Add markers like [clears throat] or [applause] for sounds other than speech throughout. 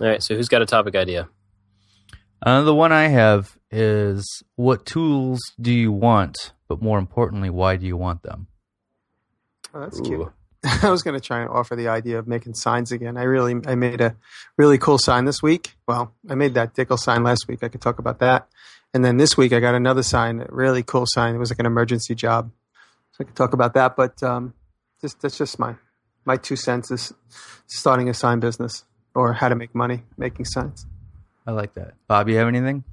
All right. So who's got a topic idea? Uh, the one I have is what tools do you want, but more importantly, why do you want them? Oh, that's cute. [laughs] I was going to try and offer the idea of making signs again. I really, I made a really cool sign this week. Well, I made that Dickel sign last week. I could talk about that. And then this week I got another sign, a really cool sign. It was like an emergency job. So I could talk about that. But um, just, that's just my, my two cents is starting a sign business or how to make money making signs. I like that. Bob, you have anything?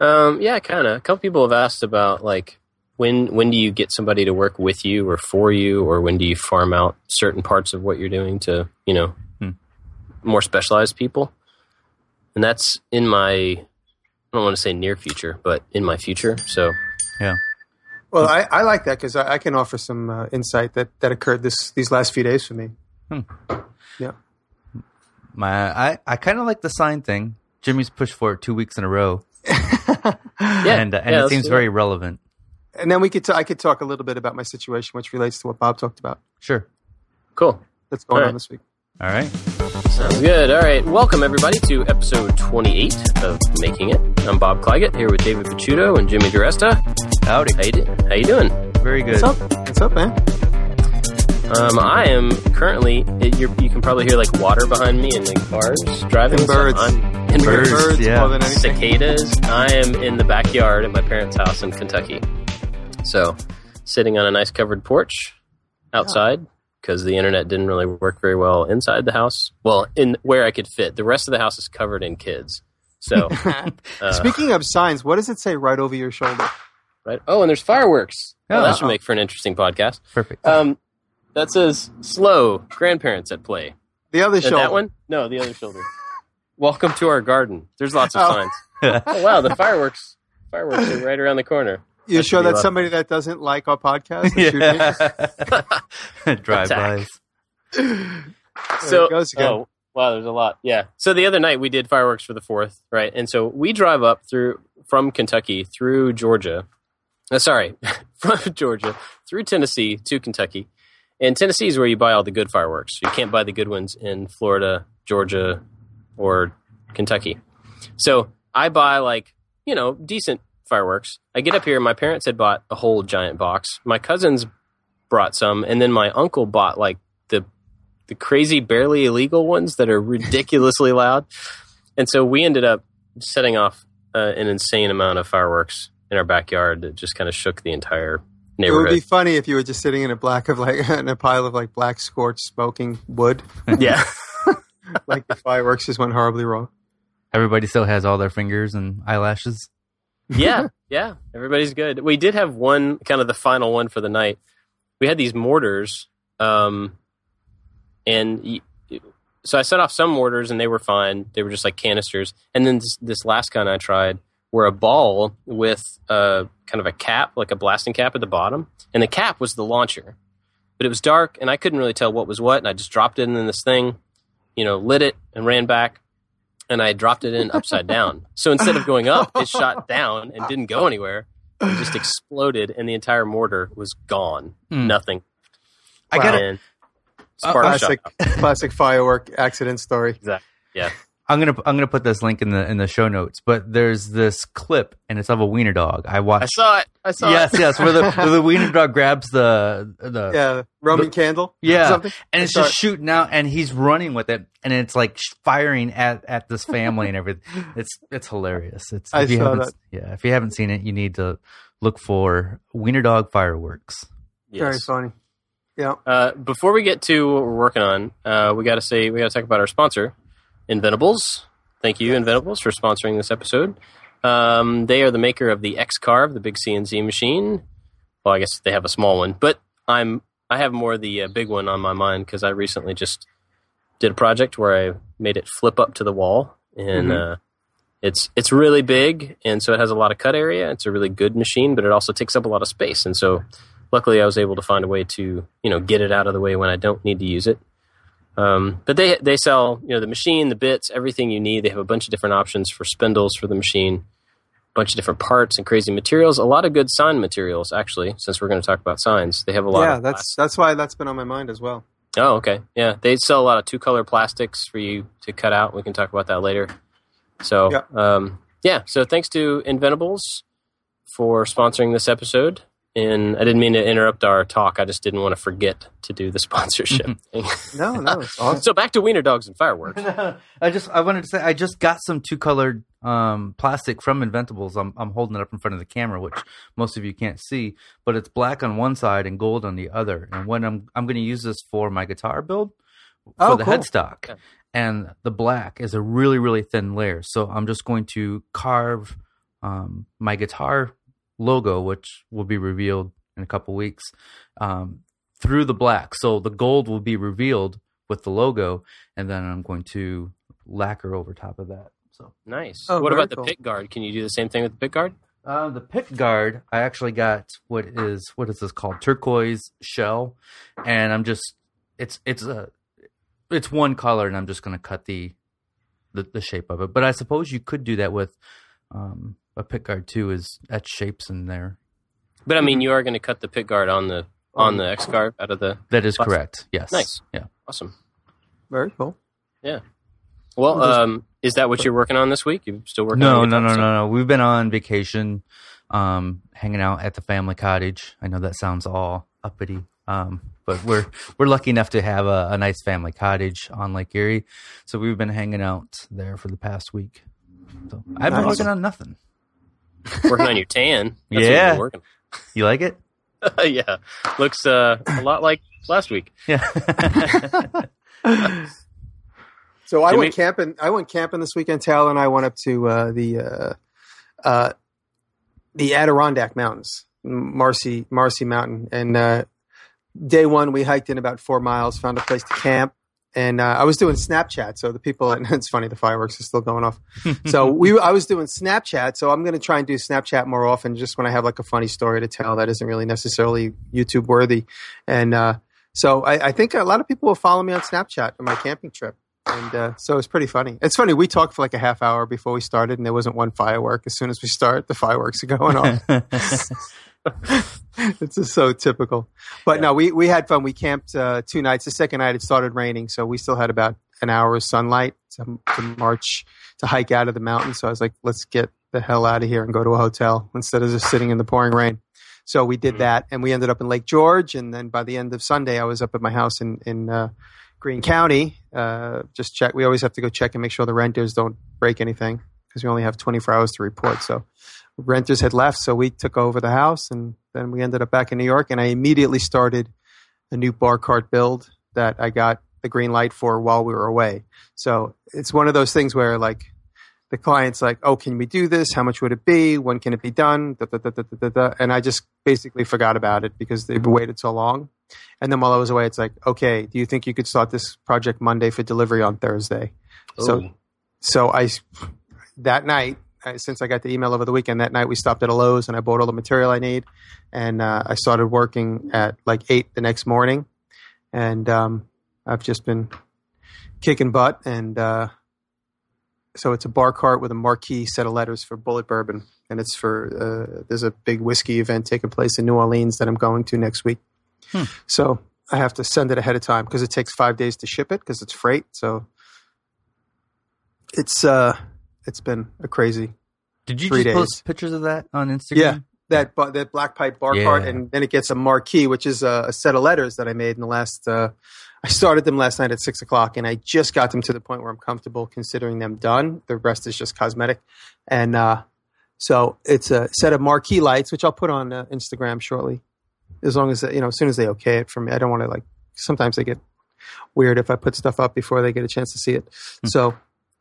Um, yeah, kind of. A couple people have asked about like when when do you get somebody to work with you or for you, or when do you farm out certain parts of what you're doing to you know Hmm. more specialized people? And that's in my I don't want to say near future, but in my future. So Yeah. Well, I, I like that because I, I can offer some uh, insight that, that occurred this these last few days for me. Yeah. My, I, I kind of like the sign thing. Jimmy's pushed for it two weeks in a row, [laughs] yeah, and uh, and yeah, it seems do very relevant. And then we could t- I could talk a little bit about my situation, which relates to what Bob talked about. Sure. cool. That's going All on right. this week. All right. Sounds good. All right. Welcome, everybody, to episode 28 of Making It. I'm Bob Clagett here with David Picciuto and Jimmy DiResta. Howdy. How you, do- how you doing? Very good. What's up? What's up, man? Um, I am currently, it, you're, you can probably hear like water behind me and like cars driving. And birds. I'm, and Birds, birds. yeah. more than anything. Cicadas. I am in the backyard at my parents' house in Kentucky. So, sitting on a nice covered porch outside because the internet didn't really work very well inside the house. Well, in where I could fit. The rest of the house is covered in kids. So, [laughs] uh, Speaking of signs, what does it say right over your shoulder? right. Oh, and there's fireworks. Oh, Oh. that should make for an interesting podcast. Perfect. Um, that says slow grandparents at play. The other And shoulder. that one? No, the other shoulder. [laughs] Welcome to our garden. There's lots of Oh. signs. [laughs] Oh wow, the fireworks! Fireworks are right around the corner. You're that should sure be that's left. somebody that doesn't like our podcast? is shooting? yeah. [laughs] Drive-bys. There so, it goes again. oh wow, there's a lot. Yeah. So the other night we did fireworks for the fourth, right? And so we drive up through from Kentucky through Georgia. Uh, sorry, from Georgia through Tennessee to Kentucky. And Tennessee is where you buy all the good fireworks. You can't buy the good ones in Florida, Georgia, or Kentucky. So I buy like, you know, decent fireworks. I get up here, my parents had bought a whole giant box. My cousins brought some, and then my uncle bought like the the crazy, barely illegal ones that are [laughs] ridiculously loud. And so we ended up setting off uh, an insane amount of fireworks in our backyard that just kind of shook the entire It would be funny if you were just sitting in a black of like [laughs] in a pile of like black scorched smoking wood, [laughs] yeah. [laughs] like the fireworks just went horribly wrong. Everybody still has all their fingers and eyelashes. yeah, yeah. Everybody's good. We did have one kind of the final one for the night. We had these mortars, um, and y- so I set off some mortars and they were fine. They were just like canisters. And then this, this last gun I tried were a ball with uh, kind of a cap, like a blasting cap at the bottom, and the cap was the launcher. But it was dark and I couldn't really tell what was what. And I just dropped it in this thing, you know, lit it and ran back. And I dropped it in upside down. [laughs] So instead of going up, it shot [laughs] down and didn't go anywhere. It just exploded, and the entire mortar was gone. Hmm. Nothing. I got And Uh, spark. Classic, [laughs] classic firework accident story. Yeah. I'm gonna I'm gonna put this link in the in the show notes. But there's this clip, and it's of a wiener dog. I watched. I saw it. I saw yes, it. yes, where the [laughs] where the wiener dog grabs the the Yeah, Roman candle. Yeah. something. and it's Sorry. just shooting out, and he's running with it, and it's like firing at at this family and everything. It's it's hilarious. It's I if you saw that. Yeah, if you haven't seen it, you need to look for wiener dog fireworks. Very funny. Yeah. Uh, before we get to what we're working on, uh, we got to say we got to talk about our sponsor, Inventables. Thank you, Inventables, for sponsoring this episode. Um, they are the maker of the X Carve, the big CNC machine. Well, I guess they have a small one, but I'm I have more the uh, big one on my mind because I recently just did a project where I made it flip up to the wall, and uh, it's it's really big, and so it has a lot of cut area. It's a really good machine, but it also takes up a lot of space, and so luckily I was able to find a way to you know get it out of the way when I don't need to use it. Um, but they they sell you know the machine, the bits, everything you need. They have a bunch of different options for spindles for the machine, a bunch of different parts and crazy materials. A lot of good sign materials actually. Since we're going to talk about signs, they have a lot. Yeah, that's that's why that's been on my mind as well. Oh, okay. Yeah, they sell a lot of two color plastics for you to cut out. We can talk about that later. So, Yeah. um, yeah. So, thanks to Inventables for sponsoring this episode. And I didn't mean to interrupt our talk. I just didn't want to forget to do the [laughs] sponsorship thing. No, no, it's awesome. [laughs] so back to Wiener Dogs and Fireworks. [laughs] I just I wanted to say I just got some two colored um, plastic from Inventables. I'm I'm holding it up in front of the camera, which most of you can't see, but it's black on one side and gold on the other. And when I'm I'm going to use this for my guitar build for Oh, the cool. headstock, Yeah. and the black is a really really thin layer. So I'm just going to carve um, my guitar logo, which will be revealed in a couple weeks, um, through the black. So the gold will be revealed with the logo, and then I'm going to lacquer over top of that. So Nice. Oh, what very about the pick guard? Can you do the same thing with the pick guard? uh, the pick guard, I actually got what is what is this called turquoise shell, and I'm just it's it's a it's one color, and I'm just going to cut the, the the shape of it. But I suppose you could do that with um, a pick guard too, is etch shapes in there. But I mean, you are going to cut the pick guard on the on the X Carve out of the That is Plastic. correct. Yes. Nice. Yeah. awesome. Very cool. Yeah. Well, Those- um, is that what you're working on this week? You still working? No, on no, your no, guitar no, no. We've been on vacation, um, hanging out at the family cottage. I know that sounds all uppity, um, but we're we're lucky enough to have a, a nice family cottage on Lake Erie, so we've been hanging out there for the past week. So I've been Nice. working on nothing. Stuff? [laughs] working on your tan. That's you've Yeah. been working. You like it? [laughs] yeah, looks uh, a lot like last week. Yeah. [laughs] So I Jimmy? went camping. I went camping this weekend. Tal and I went up to uh, the uh, uh, the Adirondack Mountains, Marcy Marcy Mountain, and uh, day one we hiked in about four miles, found a place to camp, and uh, I was doing Snapchat. So the people, and [laughs] it's funny, the fireworks are still going off. [laughs] so we, I was doing Snapchat. So I'm going to try and do Snapchat more often, just when I have like a funny story to tell that isn't really necessarily YouTube worthy, and. Uh, so I, I think a lot of people will follow me on Snapchat on my camping trip. And uh, so it's pretty funny. It's funny. We talked for like a half hour before we started, and there wasn't one firework. As soon as we start, the fireworks are going off. [laughs] it's just so typical. But no, we, we had fun. We camped uh, two nights. The second night, it started raining, so we still had about an hour of sunlight to, to march to hike out of the mountain. So I was like, let's get the hell out of here and go to a hotel instead of just sitting in the pouring rain. So we did Mhm. that, and we ended up in Lake George. And then by the end of Sunday, I was up at my house in in uh, Greene County. Uh, just check. We always have to go check and make sure the renters don't break anything because we only have 24 hours to report. So renters had left, so we took over the house, and then we ended up back in New York. And I immediately started a new bar cart build that I got the green light for while we were away. So it's one of those things where like the client's like, "Oh, can we do this? How much would it be? When can it be done?" Da, da, da, da, da, da, da. And I just basically forgot about it because they've waited so long. And then while I was away, it's like, "Okay, do you think you could start this project Monday for delivery on Thursday?" So oh. so I that night, I, since I got the email over the weekend, that night we stopped at a Lowe's and I bought all the material I need, and uh, I started working at like eight the next morning, and um, I've just been kicking butt, and uh, so it's a bar cart with a marquee set of letters for Bulleit Bourbon, and it's for uh, there's a big whiskey event taking place in New Orleans that I'm going to next week, Hmm. so I have to send it ahead of time because it takes five days to ship it because it's freight, so it's uh it's been a crazy Did you just days. post pictures of that on Instagram? Yeah. that bu- that black pipe bar Yeah. cart and then it gets a marquee which is a, a set of letters that i made in the last uh, i started them last night at six o'clock and i just got them to the point where i'm comfortable considering them done the rest is just cosmetic and uh, so it's a set of marquee lights which i'll put on uh, instagram shortly as long as you know as soon as they okay it for me i don't want to like sometimes they get weird if i put stuff up before they get a chance to see it Hmm. so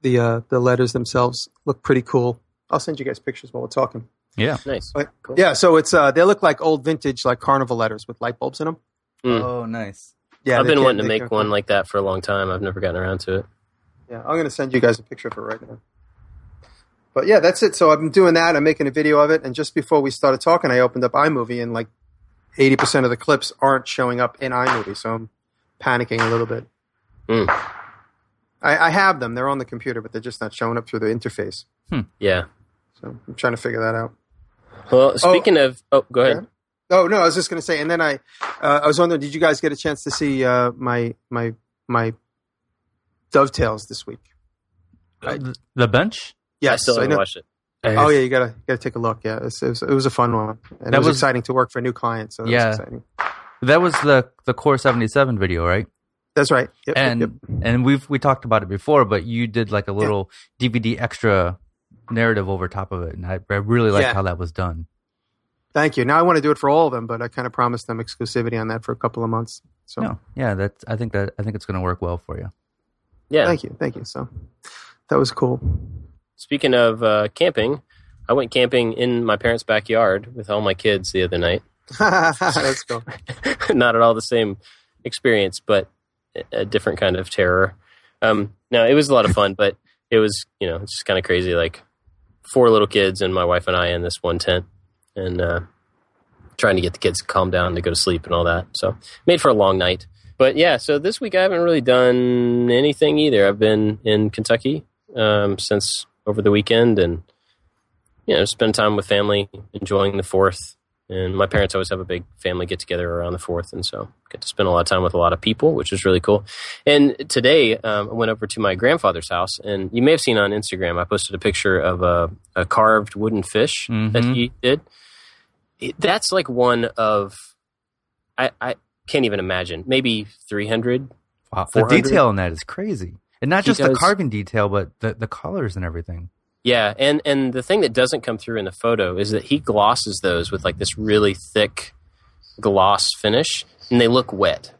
the uh, the letters themselves look pretty cool i'll send you guys pictures while we're talking Yeah. nice. But- Cool. yeah, so it's uh they look like old vintage like carnival letters with light bulbs in them. Mm. Oh, nice. Yeah, I've been can't- wanting to make one like that for a long time. I've never gotten around to it. Yeah, I'm gonna send you guys a picture of it right now. But yeah, that's it. So I've been doing that. I'm making a video of it, and just before we started talking, I opened up iMovie, and like 80 percent of the clips aren't showing up in iMovie, so I'm panicking a little bit. Mm. I, I have them; they're on the computer, but they're just not showing up through the interface. Yeah. So I'm trying to figure that out. Well, speaking of, oh, go ahead. Oh no, I was just going to say, and then I, uh, I was wondering, did you guys get a chance to see uh, my my my dovetails this week? Uh, the, the bench. I Yes, still I haven't know. watched it. Oh yeah, you gotta gotta take a look. Yeah, it was, it was, it was a fun one, and That it was, was- exciting to work for a new client. So that Yeah. was exciting. That was the the Core seventy seven video, right? That's right. Yep, yep, and yep. and we've we talked about it before, but you did like a little DVD extra narrative over top of it, and I, I really liked Yeah. how that was done. Thank you. Now I want to do it for all of them, but I kind of promised them exclusivity on that for a couple of months. So No, yeah, that's I think that I think it's going to work well for you. Yeah. thank you, thank you. So that was cool. Speaking of uh, camping, I went camping in my parents' backyard with all my kids the other night. [laughs] That's cool. [laughs] Not at all the same experience, but a- different kind of terror. Um, no, it was a lot of fun, but it was you know it's just kind of crazy. Like four little kids and my wife and I in this one tent, and uh, trying to get the kids to calm down to go to sleep and all that. So made for a long night. But yeah, so this week I haven't really done anything either. I've been in Kentucky um, since over the weekend, and you know, spend time with family, enjoying the Fourth. And my parents always have a big family get together around the Fourth, and so get to spend a lot of time with a lot of people, which is really cool. And today um, I went over to my grandfather's house, and you may have seen on Instagram I posted a picture of a, a carved wooden fish that Mhm. he did. That's like one of I, I can't even imagine maybe three hundred Wow, the detail in that is crazy, and not just the carving detail, but the the colors and everything. Yeah, and and the thing that doesn't come through in the photo is that he glosses those with like this really thick gloss finish, and they look wet.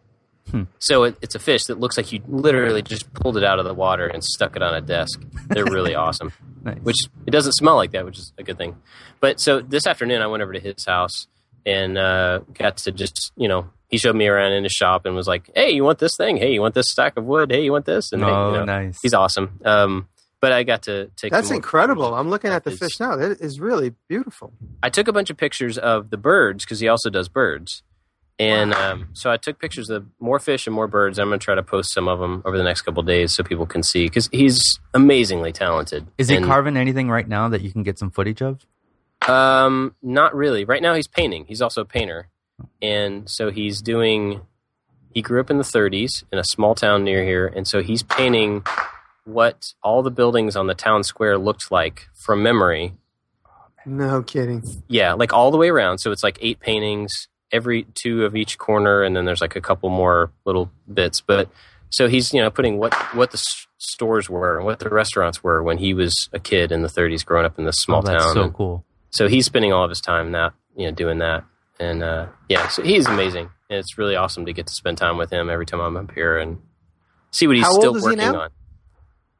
Hmm. So it, it's a fish that looks like you literally just pulled it out of the water and stuck it on a desk. They're really [laughs] awesome. Nice. Which it doesn't smell like that, which is a good thing. But so this afternoon, I went over to his house and uh, got to just you know he showed me around in his shop and was like, "Hey, you want this thing? Hey, you want this stack of wood? Hey, you want this?" And oh, you know, nice. he's awesome. Um, but I got to take That's incredible. I'm looking at the It's- fish now. That is really beautiful. I took a bunch of pictures of the birds because he also does birds. And um, so I took pictures of more fish and more birds. I'm going to try to post some of them over the next couple of days so people can see because he's amazingly talented. Is he And, carving anything right now that you can get some footage of? Um, not really. Right now he's painting. He's also a painter, and so he's doing. He grew up in the 30s in a small town near here, and so he's painting what all the buildings on the town square looked like from memory No kidding. Yeah, like all the way around. So it's like eight paintings, every two of each corner, and then there's like a couple more little bits. But so he's you know putting what what the s- stores were and what the restaurants were when he was a kid in the 30s, growing up in this small oh, that's town. so And cool. so he's spending all of his time now, you know, doing that. And uh, yeah, so he's amazing, and it's really awesome to get to spend time with him every time I'm up here and see what he's How still is he working on.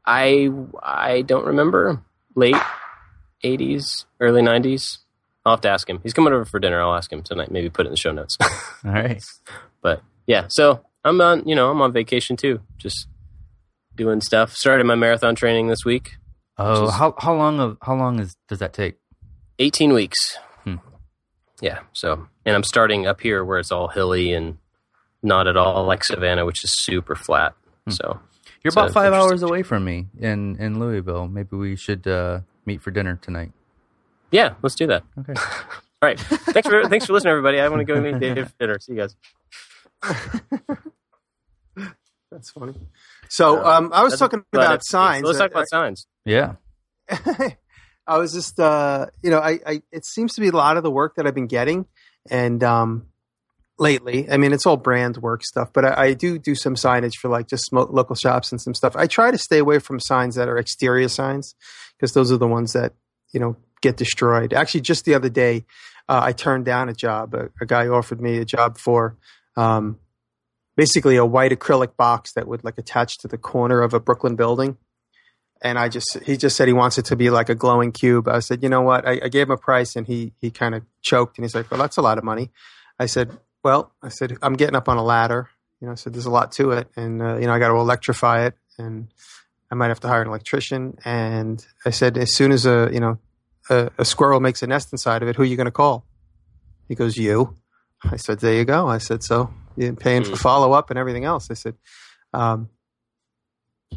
I I don't remember late 80s, early 90s. I'll have to ask him. He's coming over for dinner. I'll ask him tonight. Maybe put it in the show notes. [laughs] All right. but yeah, so I'm on. You know, I'm on vacation too, just doing stuff. Started my marathon training this week. Oh, how how long of how long is does that take? 18 weeks. Hmm. Yeah. So, and I'm starting up here where it's all hilly and not at all like Savannah, which is super flat. Hmm. So, You're So, about five hours away from me in in Louisville. Maybe we should uh, meet for dinner tonight. yeah, let's do that. Okay. [laughs] All right. Thanks for thanks for listening, everybody. I want to go meet Dave for dinner. See you guys. [laughs] That's funny. So um, I was That's talking about about it. signs. Let's talk about signs. Yeah. [laughs] I was just, uh, you know, I, I, it seems to be a lot of the work that I've been getting, and um, lately, I mean, it's all brand work stuff, but I, I do do some signage for like just local shops and some stuff. I try to stay away from signs that are exterior signs because those are the ones that you know get destroyed. Actually, just the other day, uh, I turned down a job. A, a guy offered me a job for. Um, basically a white acrylic box that would like attach to the corner of a Brooklyn building. And I just, he just said he wants it to be like a glowing cube. I said, you know what? I, I gave him a price and he, he kind of choked and he's like, well, that's a lot of money. I said, well, I said, I'm getting up on a ladder. You know, I said, there's a lot to it. And, uh, you know, I got to electrify it and I might have to hire an electrician. And I said, as soon as a, you know, a, a squirrel makes a nest inside of it, who are you going to call? He goes, you. I said, there you go. I said, so you're paying for Hmm. follow up and everything else. I said, um,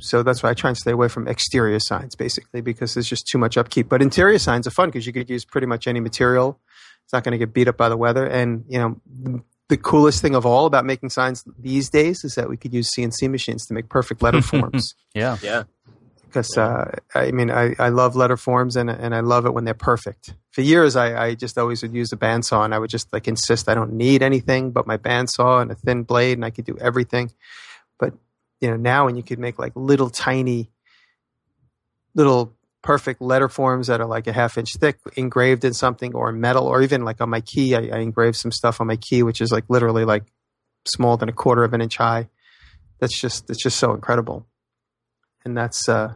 so that's why I try and stay away from exterior signs basically because there's just too much upkeep. But interior signs are fun because you could use pretty much any material. It's not going to get beat up by the weather. And you know, the coolest thing of all about making signs these days is that we could use CNC machines to make perfect letter [laughs] forms. Yeah. Yeah. Because uh, I mean, I, I love letter forms and and I love it when they're perfect. For years, I, I just always would use a bandsaw and I would just like insist I don't need anything but my bandsaw and a thin blade and I could do everything. But you know now when you could make like little tiny, little perfect letter forms that are like a half inch thick, engraved in something or metal, or even like on my key, I, I engraved some stuff on my key, which is like literally like smaller than a quarter of an inch high. That's just it's just so incredible, and that's uh,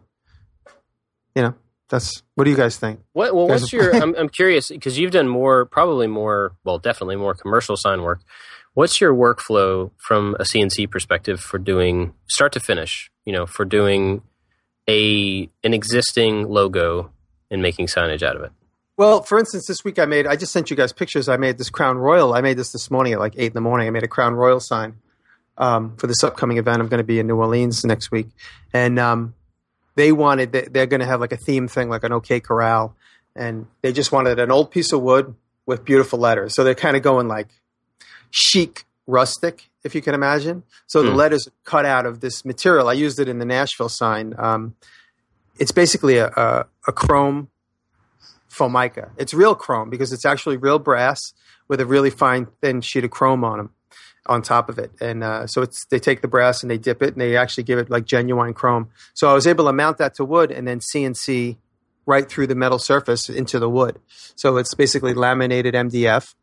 you know that's what do you guys think? What, well, what's your? I'm, I'm curious because you've done more, probably more, well, definitely more commercial sign work. What's your workflow from a CNC perspective for doing start to finish? You know, for doing a an existing logo and making signage out of it. Well, for instance, this week I made, I just sent you guys pictures. I made this Crown Royal. I made this this morning at like 8 in the morning. I made a Crown Royal sign um, for this upcoming event. I'm going to be in New Orleans next week. And um, they wanted, they- they're going to have like a theme thing, like an OK Corral. And they just wanted an old piece of wood with beautiful letters. So they're kind of going like chic rustic, if you can imagine. So the Hmm. letters are cut out of this material. I used it in the Nashville sign. Um, it's basically a, a, a chrome formica. It's real chrome because it's actually real brass with a really fine thin sheet of chrome on them on top of it. And uh, so it's they take the brass and they dip it and they actually give it like genuine chrome. So I was able to mount that to wood and then CNC right through the metal surface into the wood. So it's basically laminated MDF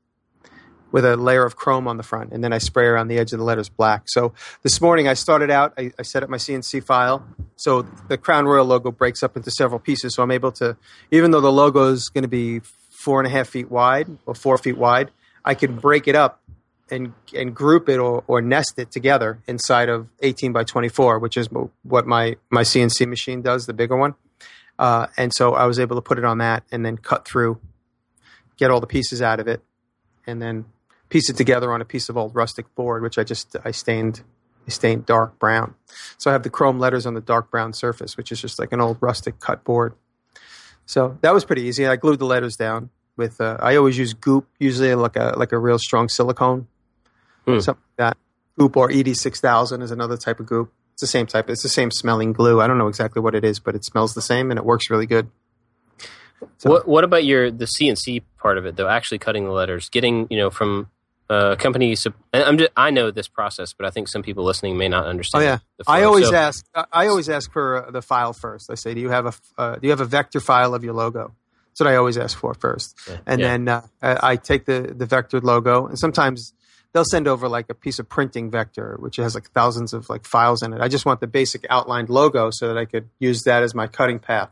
with a layer of chrome on the front, and then I spray around the edge of the letters black. So this morning I started out, I, I set up my CNC file. So the Crown Royal logo breaks up into several pieces. So I'm able to, even though the logo is going to be four and a half feet wide or four feet wide, I can break it up and and group it or, or nest it together inside of 18 by 24, which is what my my CNC machine does, the bigger one. Uh, and so I was able to put it on that and then cut through, get all the pieces out of it, and then piece it together on a piece of old rustic board, which I just I stained I stained dark brown. So I have the chrome letters on the dark brown surface, which is just like an old rustic cut board. So that was pretty easy. I glued the letters down with. Uh, I always use goop, usually like a like a real strong silicone, Hmm. something like that. Goop or ED six thousand is another type of goop. It's the same type. It's the same smelling glue. I don't know exactly what it is, but it smells the same and it works really good. So- What What about your the CNC part of it though? Actually cutting the letters, getting you know from uh, companies. and I'm just, I know this process, but I think some people listening may not understand. Oh yeah, the. I always So- ask. I- always ask for uh, the file first. I say, "Do you have a uh, Do you have a vector file of your logo?" That's what I always ask for first, Yeah. and Yeah. then uh, I, I take the the vectored logo, and sometimes they'll send over like a piece of printing vector, which has like thousands of like files in it. I just want the basic outlined logo so that I could use that as my cutting path.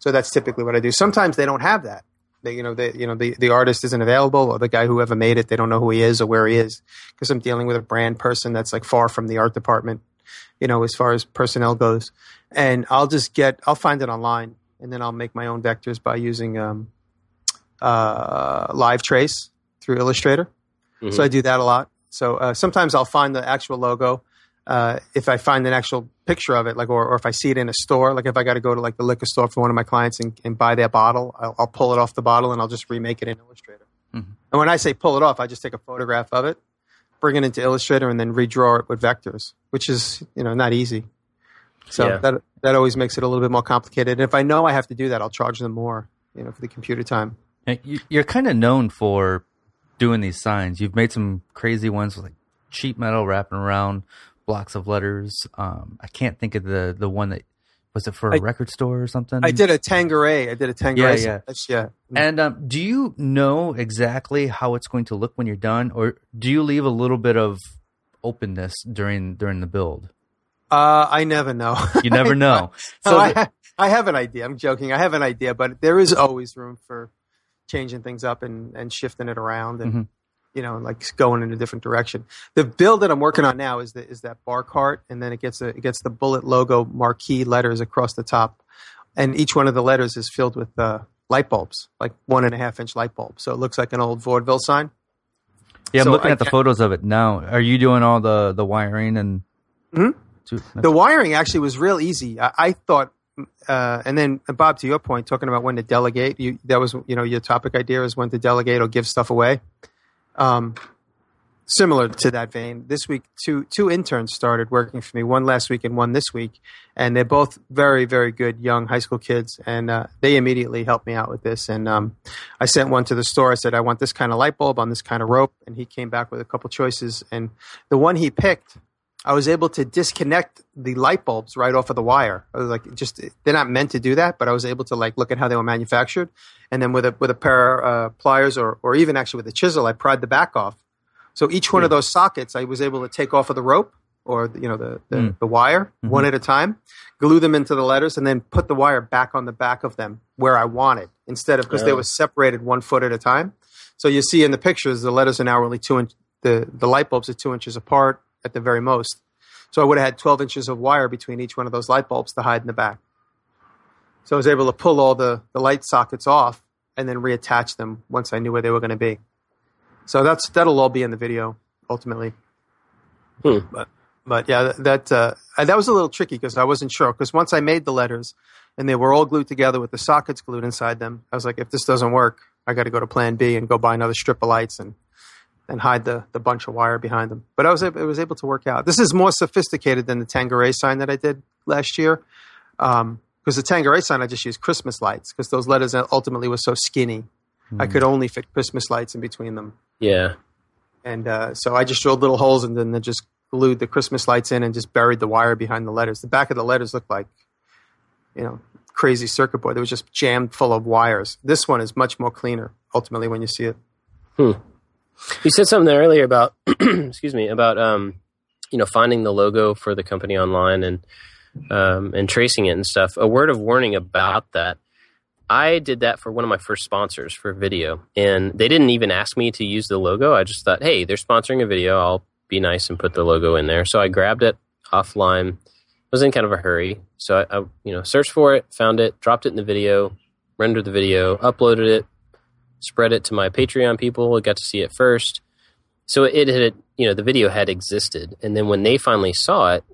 So that's typically what I do. Sometimes they don't have that. They, you know, they, you know, the, the artist isn't available, or the guy who ever made it, they don't know who he is or where he is, because I'm dealing with a brand person that's like far from the art department, you know, as far as personnel goes. And I'll just get, I'll find it online, and then I'll make my own vectors by using um, uh, Live Trace through Illustrator. Mhm. So I do that a lot. So uh, sometimes I'll find the actual logo. Uh, if I find an actual picture of it, like, or, or if I see it in a store, like if I got to go to like the liquor store for one of my clients and, and buy their bottle, I'll, I'll pull it off the bottle and I'll just remake it in Illustrator. Mhm. And when I say pull it off, I just take a photograph of it, bring it into Illustrator, and then redraw it with vectors, which is you know not easy. So Yeah. that that always makes it a little bit more complicated. And if I know I have to do that, I'll charge them more, you know, for the computer time. You- You're kind of known for doing these signs. You've made some crazy ones with like cheap metal wrapping around blocks of letters. Um, I can't think of the the one that was it for a I- record store or something. I did a Tanqueray. I did a Tanqueray. Yeah, yeah. yeah. And um, do you know exactly how it's going to look when you're done, or do you leave a little bit of openness during during the build? Uh, I never know. You never [laughs] know. so So I, the- I have an idea. I'm joking. I have an idea, but there is always room for changing things up and, and shifting it around and Mhm. You know like going in a different direction. The build that I'm working on now is the, is that bar cart, and then it gets a, it gets the Bulleit logo marquee letters across the top, and each one of the letters is filled with uh, light bulbs, like one and a half inch light bulbs. So it looks like an old vaudeville sign. yeah, I'm so looking I at the photos of it now. Are you doing all the the wiring and Mhm. too. The wiring actually was real easy. I, I thought, uh, and then uh, Bob, to your point, talking about when to delegate, you that was you know your topic idea is when to delegate or give stuff away. Um, similar to that vein, this week two two interns started working for me. One last week and one this week, and they're both very very good young high school kids, and uh, they immediately helped me out with this. And um, I sent one to the store. I said I want this kind of light bulb on this kind of rope, and he came back with a couple choices. And the one he picked I was able to disconnect the light bulbs right off of the wire. I was like, just they're not meant to do that, but I was able to like look at how they were manufactured, and then with a with a pair of uh, pliers or or even actually with a chisel, I pried the back off. So each one of those sockets, I was able to take off of the rope or you know the the, Mm. the wire Mhm. one at a time, glue them into the letters, and then put the wire back on the back of them where I wanted instead of because they Oh. were separated one foot at a time. So you see in the pictures, the letters are now only two inch. The the light bulbs are two inches apart at the very most. So I would have had 12 inches of wire between each one of those light bulbs to hide in the back. So I was able to pull all the, the light sockets off and then reattach them once I knew where they were going to be. So that's that'll all be in the video ultimately. Hmm. But but yeah, that uh, that was a little tricky because I wasn't sure because once I made the letters and they were all glued together with the sockets glued inside them, I was like, if this doesn't work, I got to go to Plan B and go buy another strip of lights and and hide the, the bunch of wire behind them. But I was it was able to work out. This is more sophisticated than the Tanqueray sign that I did last year. Um, because the Tanqueray sign I just used Christmas lights because those letters ultimately were so skinny. I Hmm. could only fit Christmas lights in between them. Yeah. And uh, so I just drilled little holes and then just glued the Christmas lights in and just buried the wire behind the letters. The back of the letters looked like, you know, crazy circuit board. It was just jammed full of wires. This one is much more cleaner ultimately when you see it. You said something earlier about, [clears throat] excuse me, about um, you know, finding the logo for the company online and um, and tracing it and stuff. A word of warning about that. I did that for one of my first sponsors for video, and they didn't even ask me to use the logo. I just thought, hey, they're sponsoring a video. I'll be nice and put the logo in there. So I grabbed it offline. I was in kind of a hurry, so I, I you know searched for it, found it, dropped it in the video, rendered the video, uploaded it, spread it to my Patreon people. Got to see it first. So it had, you know, the video had existed, and then when they finally saw it,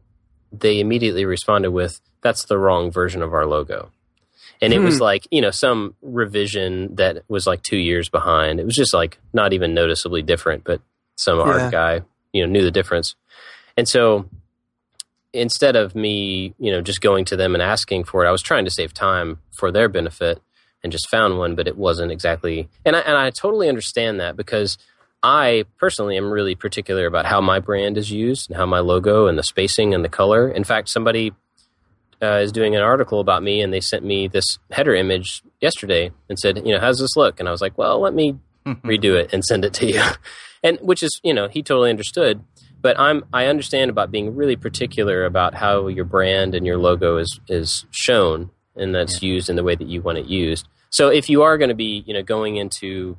they immediately responded with, "That's the wrong version of our logo." And it was Hmm. like, you know, some revision that was like two years behind. It was just like not even noticeably different, but some Yeah. art guy, you know, knew the difference. And so instead of me, you know, just going to them and asking for it, I was trying to save time for their benefit and just found one, but it wasn't exactly. And I, and I totally understand that because I personally am really particular about how my brand is used and how my logo and the spacing and the color. In fact, somebody uh, is doing an article about me and they sent me this header image yesterday and said, you know, how's this look? And I was like, well, let me [laughs] redo it and send it to you. [laughs] And which is, you know, he totally understood. But I'm I understand about being really particular about how your brand and your logo is is shown and that's used in the way that you want it used. So if you are going to be, you know, going into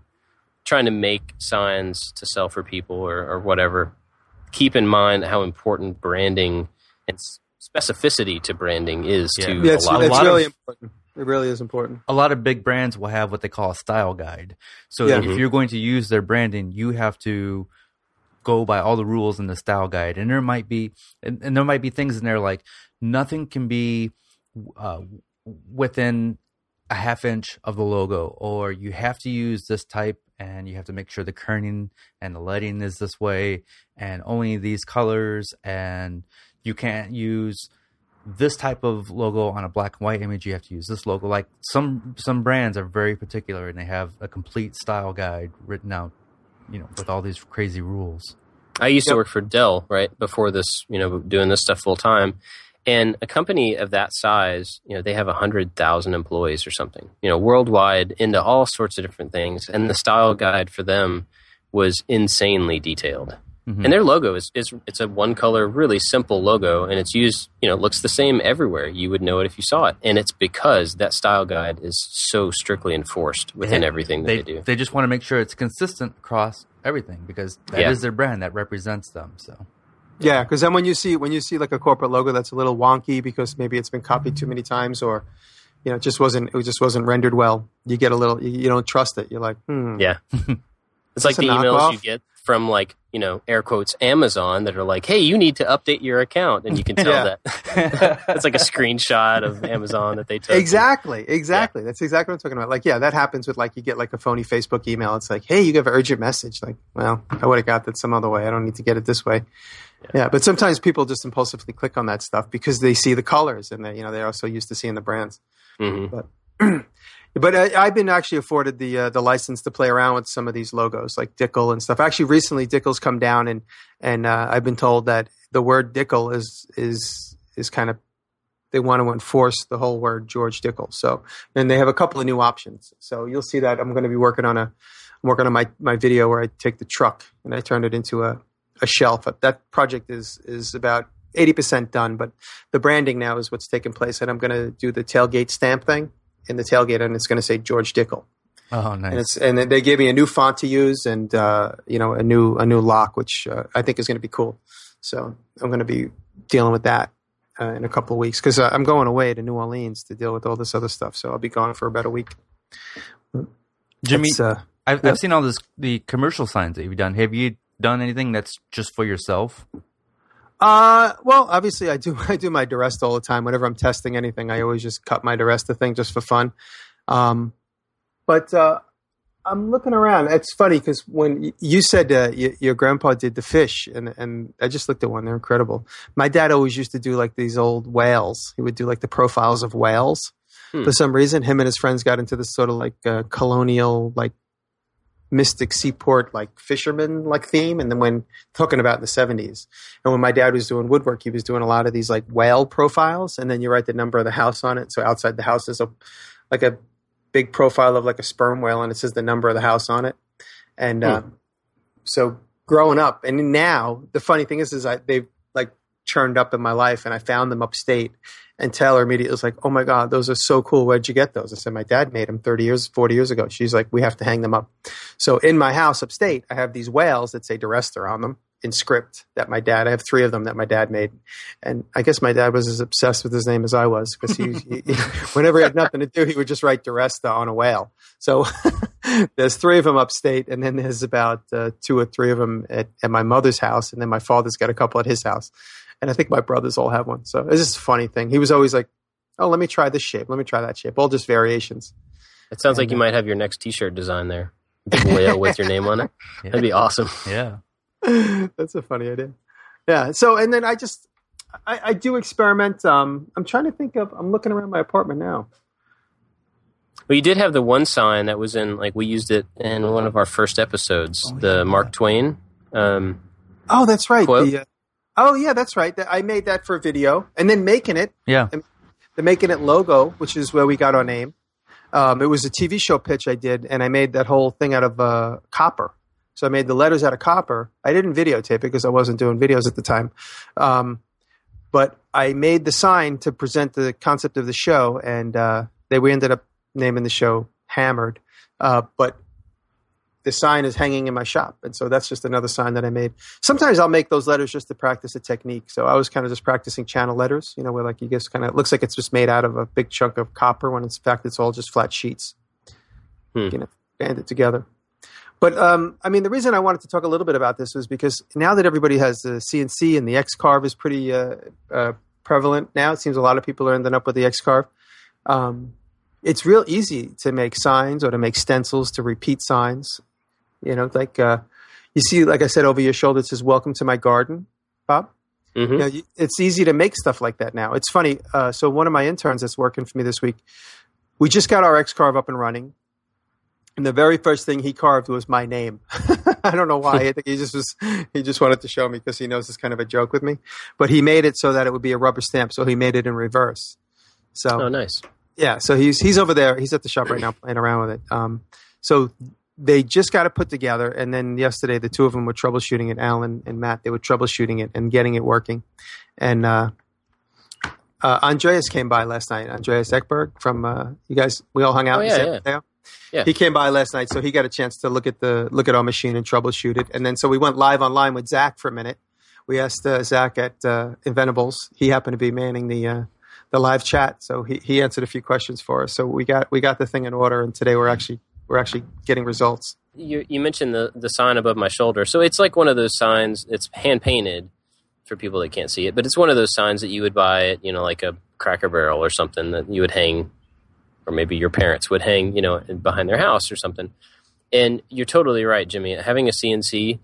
trying to make signs to sell for people or, or whatever, keep in mind how important branding and specificity to branding is Yeah. to Yeah, a it's, lot, a it's lot really of- important. It really is important. a lot of big brands will have what they call a style guide. So Yeah. if you're going to use their branding, you have to go by all the rules in the style guide. And there might be and, and there might be things in there like nothing can be uh, within a half inch of the logo, or you have to use this type, and you have to make sure the kerning and the lighting is this way, and only these colors, and you can't use this type of logo on a black and white image. You have to use this logo. Like some some brands are very particular and they have a complete style guide written out you know with all these crazy rules. I used to work for Dell, right before this, you know, doing this stuff full time. And a company of that size, you know, they have a hundred thousand employees or something, you know, worldwide into all sorts of different things. And the style guide for them was insanely detailed. Mhm. And their logo is, is it's a one color, really simple logo, and it's used, you know, looks the same everywhere. You would know it if you saw it, and it's because that style guide is so strictly enforced within Yeah. everything that they, they, do. they just want to make sure it's consistent across everything because that is Yeah. their brand that represents them so Yeah, because then when you see when you see like a corporate logo that's a little wonky because maybe it's been copied too many times or you know it just wasn't it just wasn't rendered well, you get a little you, you don't trust it. You're like, hmm. Yeah. [laughs] It's like the emails knockoff. you get from like you know air quotes Amazon that are like, "Hey, you need to update your account," and you can tell Yeah. that [laughs] it's like a screenshot of Amazon that they took. Exactly, exactly. That's exactly what I'm talking about. Like, yeah, that happens with like you get like a phony Facebook email. It's like, hey, you have an urgent message. Like, well, I would have got that some other way. I don't need to get it this way. Yeah. but sometimes people just impulsively click on that stuff because they see the colors and they, you know, they're also used to seeing the brands. hmm [clears throat] But I, I've been actually afforded the uh, the license to play around with some of these logos, like Dickel and stuff. Actually, recently Dickel's come down, and and uh, I've been told that the word Dickel is is is kind of they want to enforce the whole word George Dickel. So, and they have a couple of new options. So you'll see that I'm going to be working on a I'm working on my my video where I take the truck and I turn it into a a shelf. That project is is about. 80% done, but the branding now is what's taking place. And I'm going to do the tailgate stamp thing in the tailgate, and it's going to say George Dickel. Oh, And nice. it's and then they gave me a new font to use, and uh, you know a new a new lock, which uh, I think is going to be cool. So I'm going to be dealing with that uh, in a couple of weeks because uh, I'm going away to New Orleans to deal with all this other stuff. So I'll be gone for about a week. Jimmy, uh, I've, yeah. I've seen all this the commercial signs that you've done. Have you done anything that's just for yourself? Uh, well, obviously I do. [laughs] I do my DiResta all the time. Whenever I'm testing anything, I always just cut my DiResta thing just for fun. Um, but uh, I'm looking around. It's funny because when you said uh, y- your grandpa did the fish, and and I just looked at one. They're incredible. My dad always used to do like these old whales. He would do like the profiles of whales. Hmm. For some reason, him and his friends got into this sort of like uh, colonial, like mystic seaport, like fisherman like theme. And then when talking about in the 70s, and when my dad was doing woodwork, he was doing a lot of these like whale profiles, and then you write the number of the house on it. So outside the house is a like a big profile of like a sperm whale, and it says the number of the house on it. And uh, so growing up, and now the funny thing is, is I they've churned up in my life, and I found them upstate. And Taylor immediately was like, "Oh my god, those are so cool! Where'd you get those?" I said, "My dad made them 30 years, 40 years ago." She's like, "We have to hang them up." So in my house upstate, I have these whales that say DiResta on them in script that my dad. I have three of them that my dad made, and I guess my dad was as obsessed with his name as I was because he, he, [laughs] whenever he had nothing to do, he would just write DiResta on a whale. So [laughs] there's three of them upstate, and then there's about uh, two or three of them at, at my mother's house, and then my father's got a couple at his house, and I think my brothers all have one. So it's just a funny thing. He was always like, "Oh, let me try this shape. Let me try that shape." All just variations. It sounds like you uh, might have your next T-shirt design there. Big with your name on it. [laughs] Yeah. That'd be awesome. yeah. [laughs] That's a funny idea. Yeah. So, and then I just, I, I do experiment. Um, I'm trying to think of, I'm looking around my apartment now. Well, you did have the one sign that was in like we used it in one of our first episodes, Oh, the yeah. Mark Twain. Um, Oh, that's right. Quote? The, uh, oh, yeah, that's right. I made that for a video and then making it, Yeah. the making it logo, which is where we got our name. Um, it was a TV show pitch I did, and I made that whole thing out of uh, copper. So I made the letters out of copper. I didn't videotape it because I wasn't doing videos at the time. Um, but I made the sign to present the concept of the show, and uh, they we ended up naming the show Hammered. Uh, but the sign is hanging in my shop, and so that's just another sign that I made. Sometimes I'll make those letters just to practice a technique. So I was kind of just practicing channel letters, you know, where like you just kind of it looks like it's just made out of a big chunk of copper when in fact it's all just flat sheets. Hmm. You know, banded together. But um, I mean, the reason I wanted to talk a little bit about this was because now that everybody has the CNC and the X carve is pretty uh, uh, prevalent now, it seems a lot of people are ending up with the X carve. Um, it's real easy to make signs or to make stencils to repeat signs. You know, like uh, you see, like I said, over your shoulder it says "Welcome to my garden," Bob. mhm. You know, it's easy to make stuff like that now. It's funny. Uh, so one of my interns that's working for me this week, we just got our X carve up and running, and the very first thing he carved was my name. [laughs] I don't know why. I think he just was he just wanted to show me because he knows it's kind of a joke with me. But he made it so that it would be a rubber stamp. So he made it in reverse. So Oh, nice. yeah, so he's he's over there. He's at the shop right now playing around with it. Um, so they just got it put together, and then yesterday the two of them were troubleshooting it. Alan and Matt, they were troubleshooting it and getting it working. And uh, uh, Andreas came by last night. Andreas Ekberg from uh, you guys. We all hung out. Oh, yeah, yeah. Yeah. He came by last night, so he got a chance to look at the look at our machine and troubleshoot it. And then so we went live online with Zach for a minute. We asked uh, Zach at uh, Inventables. He happened to be manning the uh, the live chat, so he, he answered a few questions for us. So we got we got the thing in order, and today we're actually we're actually getting results. You you mentioned the the sign above my shoulder, so it's like one of those signs. It's hand painted for people that can't see it, but it's one of those signs that you would buy at you know like a Cracker Barrel or something that you would hang, or maybe your parents would hang you know behind their house or something. And you're totally right, Jimmy. Having a CNC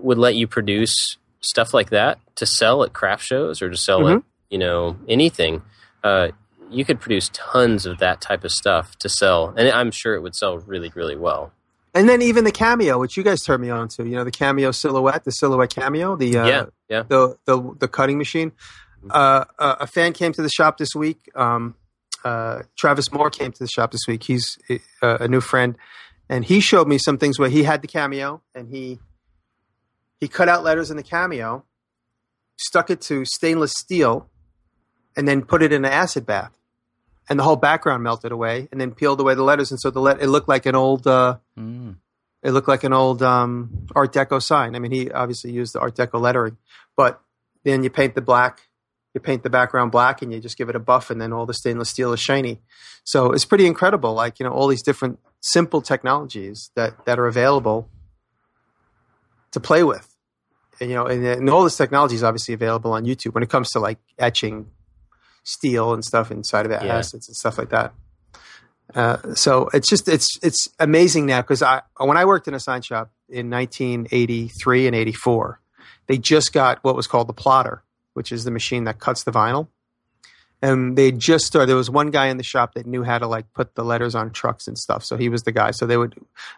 would let you produce stuff like that to sell at craft shows or to sell Mhm. at you know anything. Uh, you could produce tons of that type of stuff to sell, and I'm sure it would sell really, really well. And then even the cameo, which you guys turned me on to, you know, the cameo silhouette, the silhouette cameo, the uh, yeah, yeah. the the the cutting machine. Uh, a a fan came to the shop this week. Um, uh, Travis Moore came to the shop this week. He's uh, a new friend, and he showed me some things where he had the cameo and he he cut out letters in the cameo, stuck it to stainless steel, and then put it in an acid bath, and the whole background melted away, and then peeled away the letters, and so the let it looked like an old. Uh, Mm. it looked like an old um, Art Deco sign. I mean, he obviously used the Art Deco lettering, but then you paint the black, you paint the background black, and you just give it a buff, and then all the stainless steel is shiny. So it's pretty incredible. Like you know, all these different simple technologies that that are available to play with. And, you know, and, and all this technology is obviously available on YouTube when it comes to like etching steel and stuff inside of Yeah. acids and stuff like that. Uh, so it's just it's it's amazing now because I when I worked in a sign shop in 1983 and 84, they just got what was called the plotter, which is the machine that cuts the vinyl. And they just started. There was one guy in the shop that knew how to like put the letters on trucks and stuff. So he was the guy. So they would.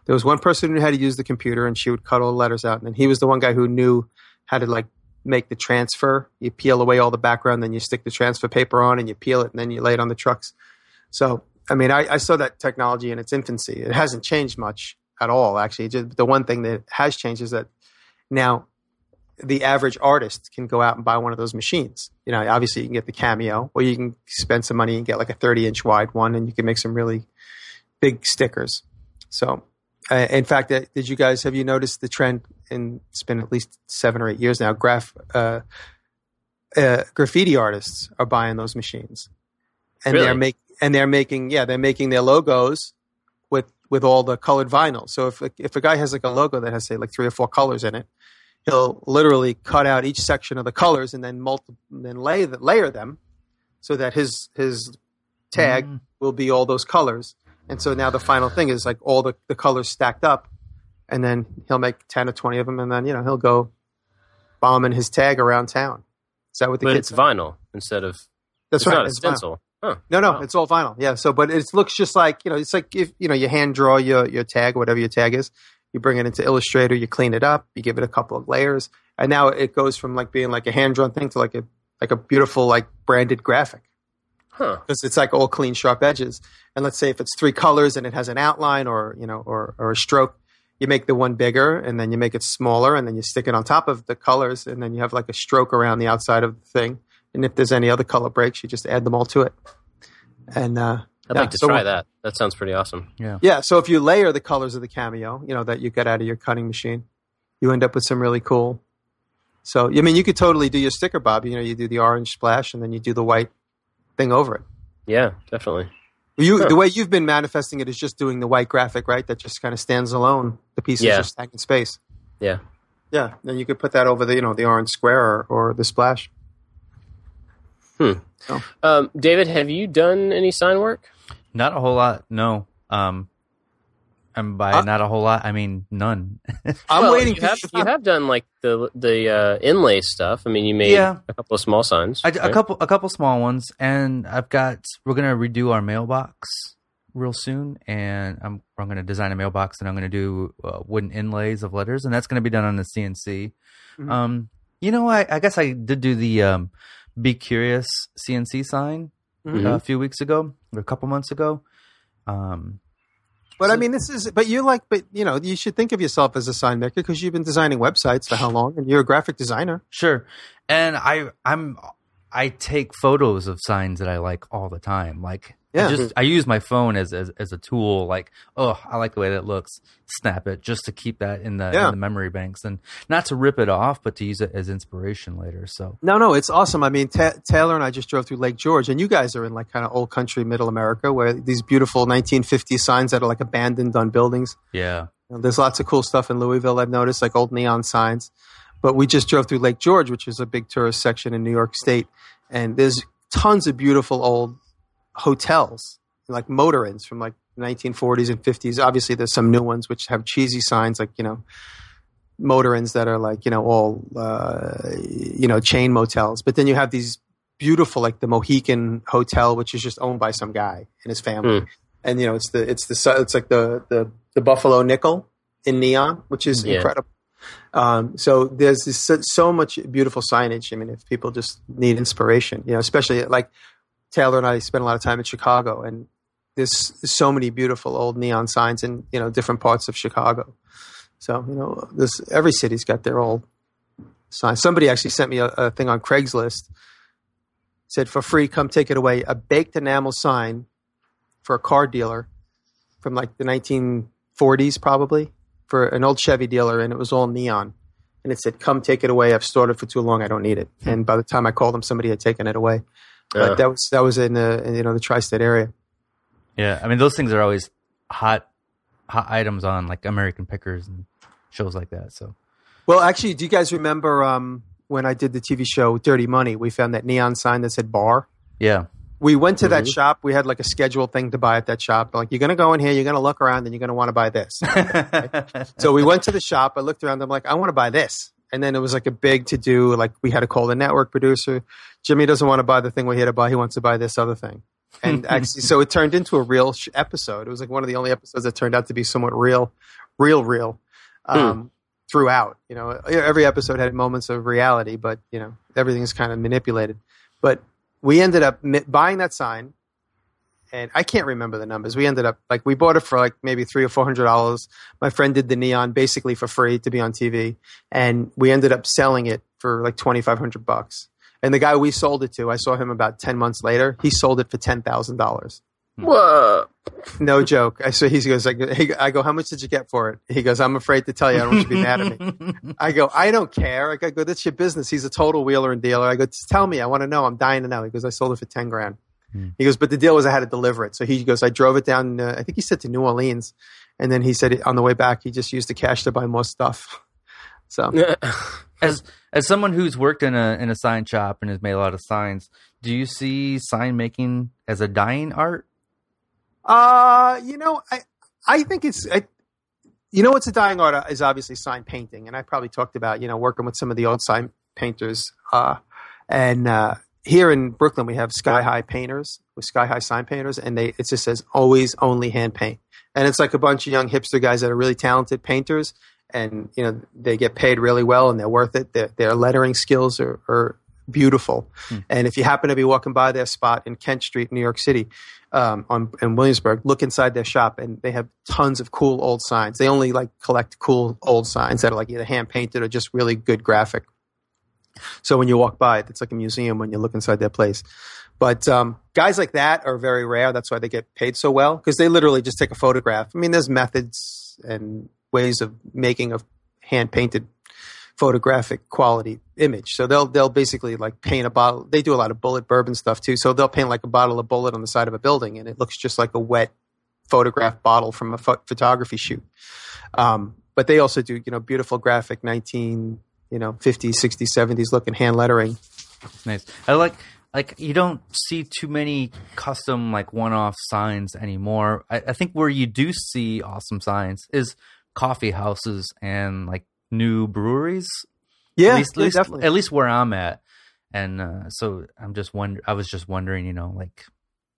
There was one person who knew how to use the computer, and she would cut all the letters out. And then he was the one guy who knew how to like make the transfer. You peel away all the background, then you stick the transfer paper on, and you peel it, and then you lay it on the trucks. So I mean, I, I saw that technology in its infancy. It hasn't changed much at all, actually. Just the one thing that has changed is that now the average artist can go out and buy one of those machines. You know, obviously you can get the Cameo, or you can spend some money and get like a 30 inch wide one, and you can make some really big stickers. So, uh, in fact, uh, did you guys have you noticed the trend? And it's been at least seven or eight years now. Graph uh, uh, graffiti artists are buying those machines, and Really? they're make and they're making yeah they're making their logos with with all the colored vinyl. So if if a guy has like a logo that has say like three or four colors in it, he'll literally cut out each section of the colors and then multi- then lay the, layer them so that his his tag Mm. will be all those colors. And so now the final thing is like all the, the colors stacked up, and then he'll make ten or twenty of them, and then you know he'll go bombing his tag around town. Is that what the But kids? it's vinyl instead of That's it's right. not a stencil. Huh. No, no, Wow. it's all vinyl. Yeah. So, but it looks just like you know, it's like if you know you hand draw your your tag, whatever your tag is, you bring it into Illustrator, you clean it up, you give it a couple of layers, and now it goes from like being like a hand drawn thing to like a like a beautiful like branded graphic Huh. because it's like all clean, sharp edges. And let's say if it's three colors and it has an outline or you know or or a stroke, you make the one bigger and then you make it smaller and then you stick it on top of the colors and then you have like a stroke around the outside of the thing. And if there's any other color breaks, you just add them all to it. And uh, I'd Yeah, like to so try that. That sounds pretty awesome. Yeah. Yeah, so if you layer the colors of the cameo, you know that you get out of your cutting machine, you end up with some really cool. So I mean, you could totally do your sticker, Bob. You know, you do the orange splash and then you do the white thing over it. Yeah, definitely. You Huh. the way you've been manifesting it is just doing the white graphic, right? That just kind of stands alone. The pieces Yeah. just hang in space. Yeah. Yeah, then you could put that over the you know the orange square or, or the splash. Hmm. Um, David, have you done any sign work? Not a whole lot. No. Um, and by Uh, not a whole lot, I mean none. [laughs] I'm Well, waiting. You have, you you have done like the the uh, inlay stuff. I mean, you made Yeah. a couple of small signs. I, right? A couple, a couple small ones, and I've got. We're gonna redo our mailbox real soon, and I'm I'm gonna design a mailbox, and I'm gonna do uh, wooden inlays of letters, and that's gonna be done on the CNC. Mhm. Um, you know, I, I guess I did do the um, "Be Curious" CNC sign Mhm. uh, a few weeks ago, or a couple months ago. Um, But I mean, this is. But you're like, but you know, you should think of yourself as a sign maker because you've been designing websites for how long, and you're a graphic designer. Sure. And I I'm I take photos of signs that I like all the time. Like Yeah. I just I use my phone as, as as a tool. Like, oh, I like the way that looks. Snap it just to keep that in the, Yeah. in the memory banks, and not to rip it off, but to use it as inspiration later. So No, no, it's awesome. I mean, Ta Taylor and I just drove through Lake George, and you guys are in like kind of old country, middle America, where these beautiful 1950s signs that are like abandoned on buildings. yeah, there's lots of cool stuff in Louisville. I've noticed like old neon signs. But we just drove through Lake George, which is a big tourist section in New York State, and there's tons of beautiful old hotels, like motor inns from like 1940s and 50s. Obviously, there's some new ones which have cheesy signs, like you know, motor inns that are like you know all uh, you know chain motels. But then you have these beautiful, like the Mohican Hotel, which is just owned by some guy and his family. Hmm. And you know, it's the it's the it's like the the the Buffalo Nickel in neon, which is Yeah. incredible. Um, so there's this, so much beautiful signage. I mean, if people just need inspiration, you know, especially like Taylor and I spent a lot of time in Chicago, and there's so many beautiful old neon signs in you know different parts of Chicago. So you know, this every city's got their old signs. Somebody actually sent me a, a thing on Craigslist. Said for free, come take it away. A baked enamel sign for a car dealer from like the 1940s, probably for an old Chevy dealer, and it was all neon. And it said, "Come take it away. I've stored it for too long. I don't need it." Hmm. And by the time I called them, somebody had taken it away. But Uh, that was that was in the in, you know the tri-state area. yeah. I mean, those things are always hot hot items on like American Pickers and shows like that. So Well, actually, do you guys remember um, when I did the TV show Dirty Money? We found that neon sign that said bar. yeah, We went to that Mhm. shop. We had like a scheduled thing to buy at that shop. Like, you're going to go in here, you're going to look around, and you're going to want to buy this. [laughs] so we went to the shop. I looked around. I'm like, I want to buy this. And then it was like a big to do. Like, we had to call the network producer. Jimmy doesn't want to buy the thing we had to buy. He wants to buy this other thing. And [laughs] actually, so it turned into a real sh- episode. It was like one of the only episodes that turned out to be somewhat real, real, real. Um, Throughout, you know, every episode had moments of reality, but you know, everything's kind of manipulated. But we ended up mi- buying that sign, and I can't remember the numbers. We ended up like we bought it for like maybe three or four hundred dollars. My friend did the neon basically for free to be on TV, and we ended up selling it for like twenty five hundred bucks. And the guy we sold it to, I saw him about ten months later. He sold it for ten thousand dollars. Hmm. Whoa. No joke. I so he goes like I go, how much did you get for it? He goes, I'm afraid to tell you. I don't want you to be mad at me. [laughs] I go, I don't care. I go, that's your business. He's a total wheeler and dealer. I go, tell me. I want to know. I'm dying to know. He goes, I sold it for 10 grand. Hmm. He goes, but the deal was I had to deliver it. So he goes, I drove it down, uh, I think he said to New Orleans. And then he said on the way back, he just used the cash to buy more stuff. [laughs] So [laughs] as as someone who's worked in a in a sign shop and has made a lot of signs, do you see sign making as a dying art? Uh, you know, I I think it's I, you know what's a dying art is obviously sign painting, and I probably talked about you know working with some of the old sign painters. Uh, and uh, here in Brooklyn, we have Sky High painters with Sky High sign painters, and they it just says always only hand paint, and it's like a bunch of young hipster guys that are really talented painters, and you know they get paid really well, and they're worth it. Their their lettering skills are, are beautiful, Hmm. and if you happen to be walking by their spot in Kent Street, New York City, um, on in Williamsburg, look inside their shop, and they have tons of cool old signs. They only like collect cool old signs that are like either hand painted or just really good graphic. So when you walk by, it, it's like a museum when you look inside their place. But um, guys like that are very rare. That's why they get paid so well because they literally just take a photograph. I mean, there's methods and ways of making a hand painted photographic quality image. So they'll they'll basically like paint a bottle. They do a lot of Bulleit bourbon stuff too. So they'll paint like a bottle of Bulleit on the side of a building, and it looks just like a wet photograph bottle from a pho- photography shoot. Um, but they also do you know beautiful graphic nineteen you know 50s, 60s, 70s looking hand lettering. Nice. I like like you don't see too many custom like one off signs anymore. I, I think where you do see awesome signs is coffee houses and like new breweries. Yeah, at least, yeah, at least, definitely. at least where I'm at. And uh, so I'm just wonder. I was just wondering, you know, like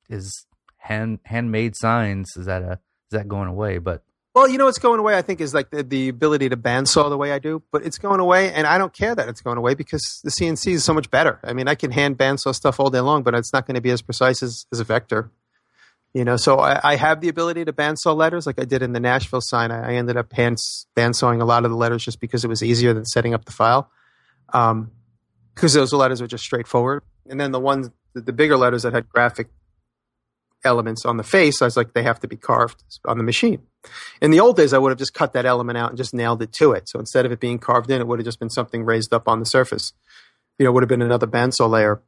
is hand handmade signs is that a is that going away? But Well, you know what's going away, I think, is like the, the ability to bandsaw the way I do, but it's going away, and I don't care that it's going away because the CNC is so much better. I mean, I can hand bandsaw stuff all day long, but it's not going to be as precise as, as a vector. You know, so I, I have the ability to bandsaw letters, like I did in the Nashville sign. I, I ended up hand, bandsawing a lot of the letters just because it was easier than setting up the file, um, because those letters were just straightforward. And then the ones, the, the bigger letters that had graphic elements on the face. I was like, they have to be carved on the machine. In the old days, I would have just cut that element out and just nailed it to it. So instead of it being carved in, it would have just been something raised up on the surface. You know, would have been another bandsaw layer.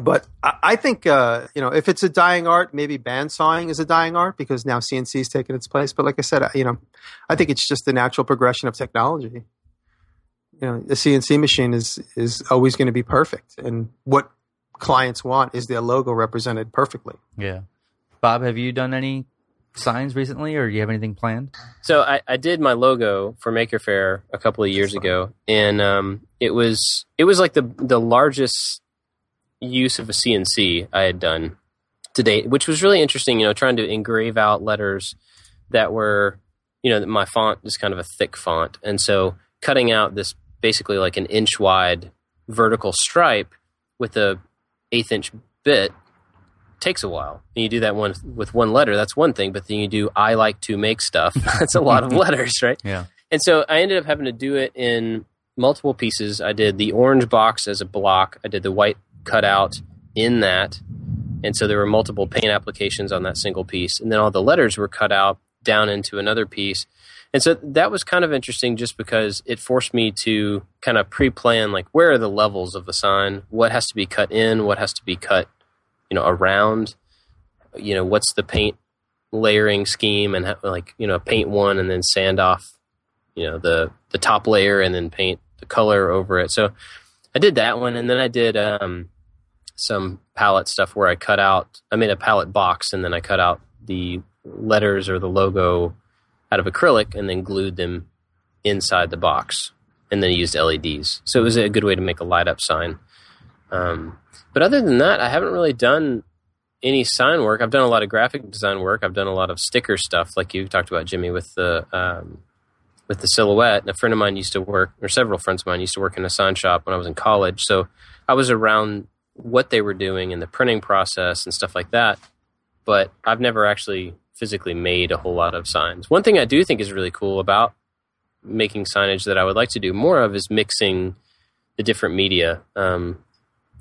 But I, I think, uh, you know, if it's a dying art, maybe bandsawing is a dying art because now CNC has taken its place. But like I said, I- you know, I think it's just the natural progression of technology. You know, the CNC machine is is always going to be perfect, and what clients want is their logo represented perfectly. Yeah. Bob, have you done any signs recently, or do you have anything planned? So I, I did my logo for Maker Faire a couple of years ago, and um, it was it was like the the largest use of a CNC I had done to date, which was really interesting. You know, trying to engrave out letters that were, you know, my font is kind of a thick font, and so cutting out this basically like an inch wide vertical stripe with a eighth inch bit takes a while. And you do that one with one letter, that's one thing. But then you do I like to make stuff. [laughs] that's a lot of [laughs] letters, right? Yeah. And so I ended up having to do it in multiple pieces. I did the orange box as a block. I did the white cutout in that. And so there were multiple paint applications on that single piece. And then all the letters were cut out down into another piece. And so that was kind of interesting just because it forced me to kind of pre plan like where are the levels of the sign? What has to be cut in? What has to be cut, you know, around? You know, what's the paint layering scheme and like, you know, paint one and then sand off, you know, the, the top layer and then paint the color over it. So I did that one. And then I did um, some pallet stuff where I cut out, I made a pallet box and then I cut out the letters or the logo out of acrylic and then glued them inside the box and then used LEDs. So it was a good way to make a light up sign. Um, but other than that, I haven't really done any sign work. I've done a lot of graphic design work. I've done a lot of sticker stuff, like you talked about, Jimmy, with the um, with the silhouette. And a friend of mine used to work, or several friends of mine used to work in a sign shop when I was in college. So I was around what they were doing in the printing process and stuff like that. But I've never actually physically made a whole lot of signs. One thing I do think is really cool about making signage that I would like to do more of is mixing the different media. Um,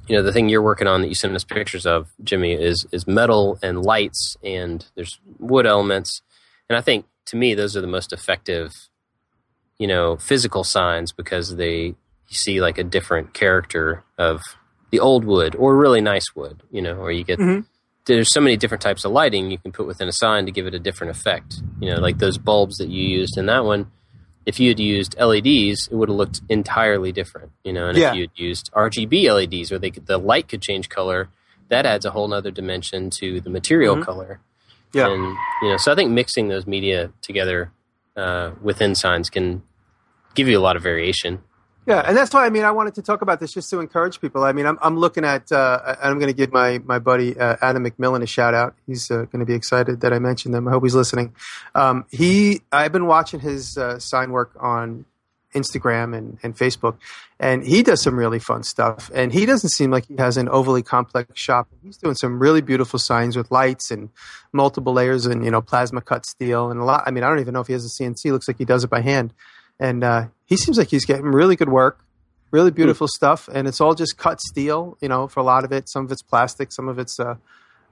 you know, the thing you're working on that you sent us pictures of, Jimmy, is is metal and lights, and there's wood elements. And I think to me, those are the most effective, you know, physical signs because they you see like a different character of the old wood or really nice wood, you know, or you get Mhm. there's so many different types of lighting you can put within a sign to give it a different effect. You know, like those bulbs that you used in that one. If you had used LEDs, it would have looked entirely different. You know, and Yeah. if you had used RGB LEDs, where they could, the light could change color, that adds a whole nother dimension to the material Mhm. color. Yeah. And you know, so I think mixing those media together uh, within signs can give you a lot of variation. Yeah, and that's why I mean I wanted to talk about this just to encourage people. I mean I'm I'm looking at uh, I'm going to give my my buddy uh, Adam McMillan a shout out. He's uh, going to be excited that I mentioned him. I hope he's listening. Um, he I've been watching his uh, sign work on Instagram and, and Facebook, and he does some really fun stuff. And he doesn't seem like he has an overly complex shop. He's doing some really beautiful signs with lights and multiple layers and you know plasma cut steel and a lot. I mean I don't even know if he has a CNC. Looks like he does it by hand and uh, he seems like he's getting really good work, really beautiful stuff, and it's all just cut steel. You know, for a lot of it, some of it's plastic, some of it's uh,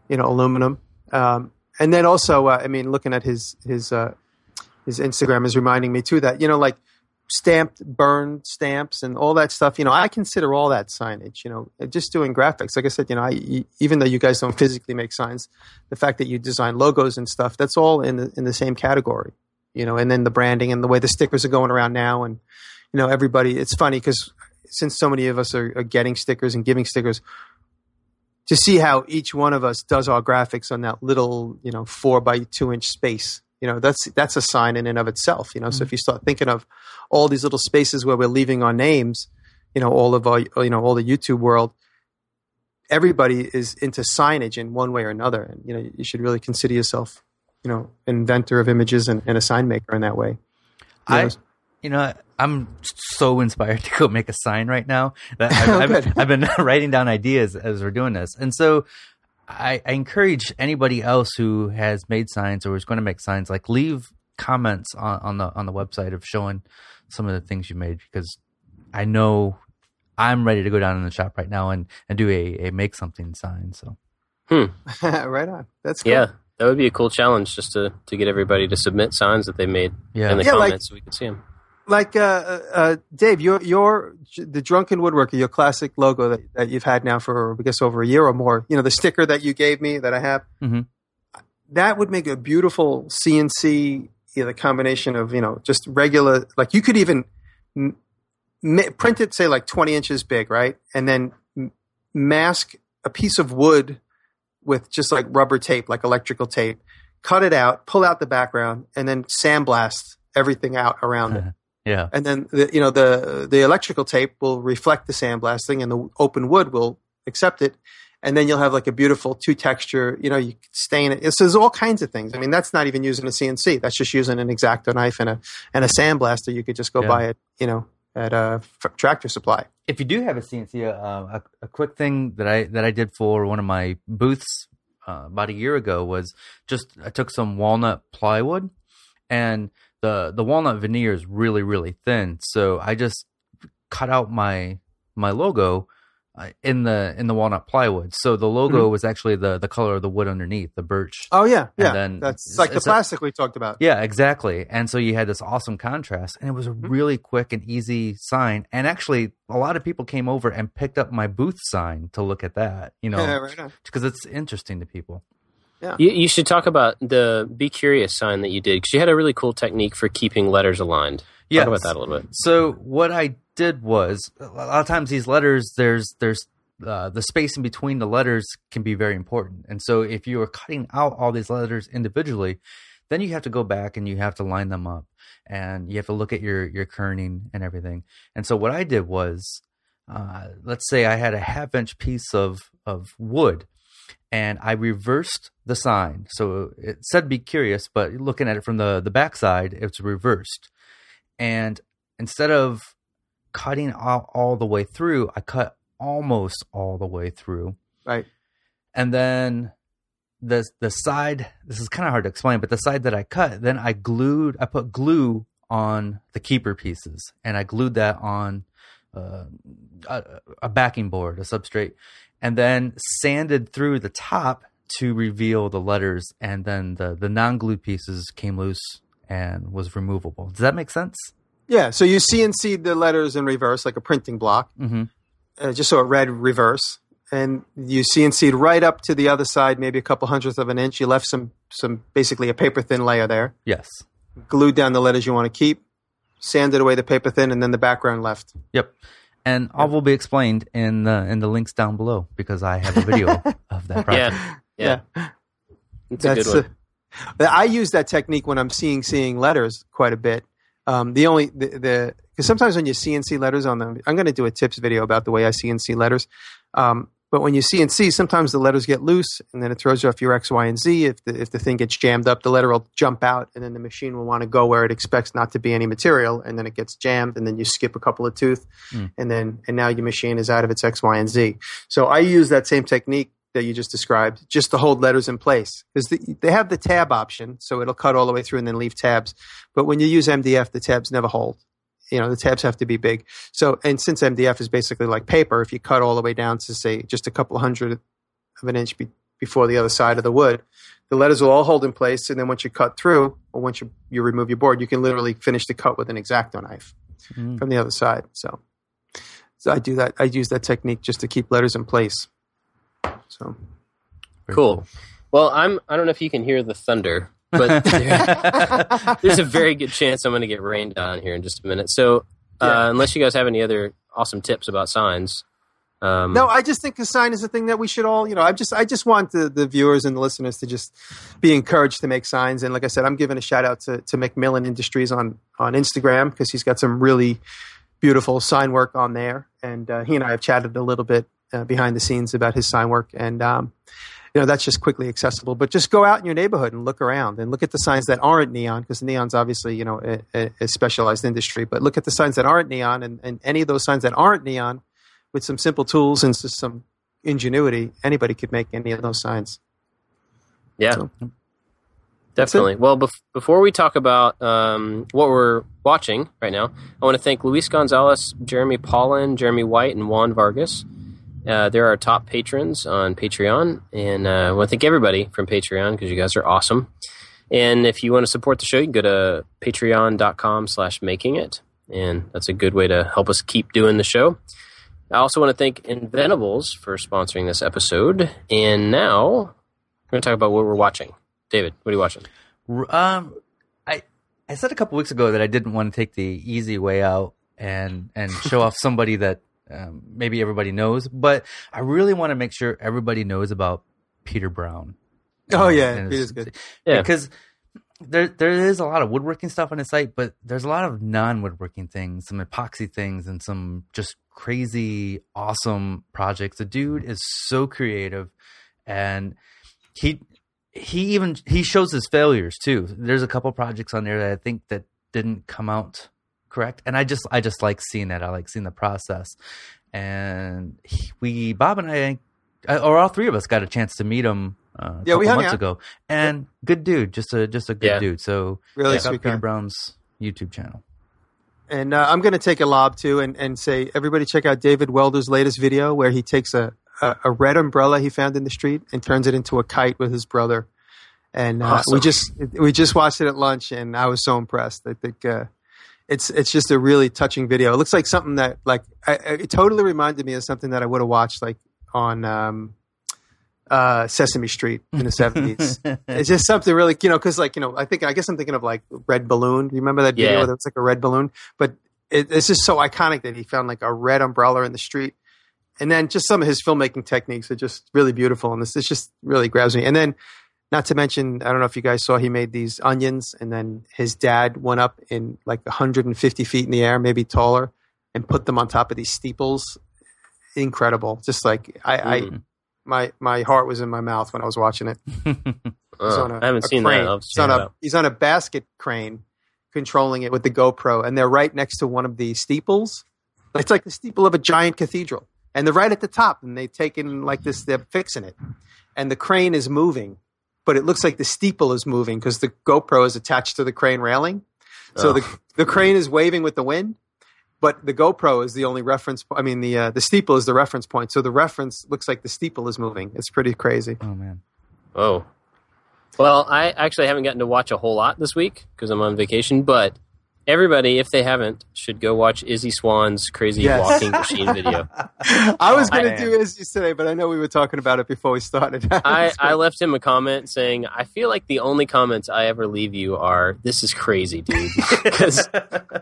you know aluminum, um, and then also, uh, I mean, looking at his his uh, his Instagram is reminding me too that you know like stamped burned stamps and all that stuff you know i consider all that signage you know just doing graphics. Like i said you know I, even though you guys don't physically make signs the fact that you design logos and stuff that's all in the, in the same category you know, and then the branding and the way the stickers are going around now. And, you know, everybody, it's funny because since so many of us are, are getting stickers and giving stickers, to see how each one of us does our graphics on that little, you know, four by two inch space, you know, that's, that's a sign in and of itself, you know. So mm-hmm. if you start thinking of all these little spaces where we're leaving our names, you know, all of our, you know, all the YouTube world, everybody is into signage in one way or another. And, you know, you should really consider yourself you know, inventor of images and, and a sign maker in that way. You I, know, you know, I'm so inspired [laughs] to go make a sign right now that [laughs] oh, I've, Good. I've, I've been [laughs] writing down ideas as we're doing this, and so I, I encourage anybody else who has made signs or is going to make signs, like leave comments on, on the on the website of showing some of the things you made because I know I'm ready to go down in the shop right now and and do a, a make something sign. So hmm. right on. That's cool. Yeah, that would be a cool challenge just to, to get everybody to submit signs that they made Yeah. in the Yeah, like- comments so we could see them. like uh, uh, uh, Dave, your your the drunken woodworker, your classic logo that, that you've had now for I guess over a year or more. You know the sticker that you gave me that I have. Mhm. That would make a beautiful CNC. You know, the combination of you know just regular like you could even m- print it say like twenty inches big, right, and then m- mask a piece of wood with just like rubber tape, like electrical tape. Cut it out, pull out the background, and then sandblast everything out around it [laughs] Yeah. and then the, you know the the electrical tape will reflect the sandblasting and the open wood will accept it and then you'll have like a beautiful two texture you know you stain it so there's all kinds of things i mean that's not even using a cnc that's just using an exacto knife and a and a sandblaster you could just go Yeah. buy it you know at f- tractor supply. If you do have a CNC, uh, a, a quick thing that I that I did for one of my booths uh, about a year ago was just I took some walnut plywood, and the the walnut veneer is really really thin, so I just cut out my my logo uh, in the in the walnut plywood. So the logo was actually the the color of the wood underneath, the birch. oh yeah And yeah then that's like the it's a- plastic we talked about Yeah, exactly. And so you had this awesome contrast, and it was a Mhm. really quick and easy sign. And actually, a lot of people came over and picked up my booth sign to look at that, you know, [laughs] right on. because it's interesting to people. You, you should talk about the Be Curious sign that you did because you had a really cool technique for keeping letters aligned. Yeah. Talk about that a little bit. So what I did was a lot of times these letters, there's there's uh, the space in between the letters can be very important. And so if you are cutting out all these letters individually, then you have to go back and you have to line them up and you have to look at your your kerning and everything. And so what I did was, uh, let's say I had a half inch piece of of wood, and I reversed the sign. So it said "Be curious," but looking at it from the the backside, it's reversed. And instead of cutting all, all the way through, I cut almost all the way through. Right. And then the the side this is kind of hard to explain but the side that i cut then i glued i put glue on the keeper pieces and i glued that on uh, a, a backing board a substrate and then sanded through the top to reveal the letters and then the the non-glued pieces came loose and was removable. Does that make sense yeah so you cnc the letters in reverse like a printing block mm-hmm. uh, just so it read reverse. And you CNC'd right up to the other side, maybe a couple hundredths of an inch. You left some, some basically a paper thin layer there. yes Glued down the letters you want to keep, sanded away the paper thin, and then the background left. Yep. And all will be explained in the in the links down below because I have a video [laughs] of that project. Yeah, yeah. It's a good one. uh, I use that technique when I'm seeing seeing letters quite a bit. Um, the only the the because sometimes when you CNC letters on them, I'm going to do a tips video about the way I CNC letters. Um, but when you CNC, sometimes the letters get loose, and then it throws you off your X, Y, and Z. If the if the thing gets jammed up, the letter will jump out, and then the machine will want to go where it expects not to be any material, and then it gets jammed, and then you skip a couple of tooth, Mm. and then and now your machine is out of its X, Y, and Z. So I use that same technique that you just described just to hold letters in place because the, they have the tab option, so it'll cut all the way through and then leave tabs. But when you use MDF, the tabs never hold. You know, the tabs have to be big. So, and since MDF is basically like paper, if you cut all the way down to say just a couple hundred of an inch be, before the other side of the wood, the letters will all hold in place. And then once you cut through, or once you, you remove your board, you can literally finish the cut with an exacto knife Mm. from the other side. So, so I do that. I use that technique just to keep letters in place. So, Very Cool. Well, I'm. I don't know if you can hear the thunder, but [laughs] there- [laughs] there's a very good chance I'm going to get rained on here in just a minute. So, uh, Yeah. unless you guys have any other awesome tips about signs, um, No, I just think a sign is a thing that we should all, you know, I just I just want the, the viewers and the listeners to just be encouraged to make signs. And like I said, I'm giving a shout out to, to Macmillan Industries on, on Instagram because he's got some really beautiful sign work on there. And uh, he and I have chatted a little bit uh, behind the scenes about his sign work. And, um, you know, that's just quickly accessible. But just go out in your neighborhood and look around and look at the signs that aren't neon because neon's obviously, you know, a, a, specialized industry. But look at the signs that aren't neon and, and any of those signs that aren't neon with some simple tools and just some ingenuity, anybody could make any of those signs. yeah, So, definitely. Well, bef- before we talk about um, what we're watching right now, I want to thank Luis Gonzalez, Jeremy Paulin, Jeremy White, and Juan Vargas. Uh, they're top patrons on Patreon, and uh, I want to thank everybody from Patreon because you guys are awesome. And if you want to support the show, you can go to patreon.com slash making it. And that's a good way to help us keep doing the show. I also want to thank Inventables for sponsoring this episode. And now we're going to talk about what we're watching. David, what are you watching? Um, I I said a couple weeks ago that I didn't want to take the easy way out and and show off somebody that um, maybe everybody knows, but I really want to make sure everybody knows about Peter Brown. Oh Um, yeah, and it good. Yeah. because there there is a lot of woodworking stuff on his site, but there's a lot of non woodworking things, some epoxy things, and some just crazy awesome projects. The dude is so creative, and he he even he shows his failures too. There's a couple projects on there that I think that didn't come out correct, and I just I just like seeing that. I like seeing the process, and he, we Bob and I. uh, Or all three of us got a chance to meet him uh, a Yeah, we couple hung months out. ago, and good dude, just a just a good Yeah. dude. So Really check out sweet Peter. Brown's YouTube channel. And uh, I'm going to take a lob too, and, and say everybody check out David Welder's latest video where he takes a, a, a red umbrella he found in the street and turns it into a kite with his brother. And uh, we just we just watched it at lunch, and I was so impressed. I think uh, it's it's just a really touching video. It looks like something that like I, it totally reminded me of something that I would have watched like on um, uh, Sesame Street in the seventies. [laughs] It's just something really, you know, because like you know, I think I guess I'm thinking of like Red Balloon. Do you remember that video Yeah. where there was like a red balloon? But it, it's just so iconic that he found like a red umbrella in the street, and then just some of his filmmaking techniques are just really beautiful, and this this just really grabs me. And then, not to mention, I don't know if you guys saw he made these onions, and then his dad went up in like 150 feet in the air, maybe taller, and put them on top of these steeples. Incredible, just like I, I Mm. my my heart was in my mouth when I was watching it. [laughs] On a- I haven't seen crane. that. I'll have to He's on a he's on a basket crane, controlling it with the GoPro, and they're right next to one of the steeples. It's like the steeple of a giant cathedral, and they're right at the top, and they've taken like this. They're fixing it, and the crane is moving, but it looks like the steeple is moving because the GoPro is attached to the crane railing. So Oh. the the crane is waving with the wind, but the GoPro is the only reference. I mean, the uh, the steeple is the reference point. So the reference looks like the steeple is moving. It's pretty crazy. oh man, Oh. Well, I actually haven't gotten to watch a whole lot this week because I'm on vacation, but everybody, if they haven't, should go watch Izzy Swan's crazy Yes. walking machine video. [laughs] I was Oh, going to do Izzy's today, but I know we were talking about it before we started. [laughs] I, I left him a comment saying, I feel like the only comments I ever leave you are, this is crazy, dude. [laughs] Because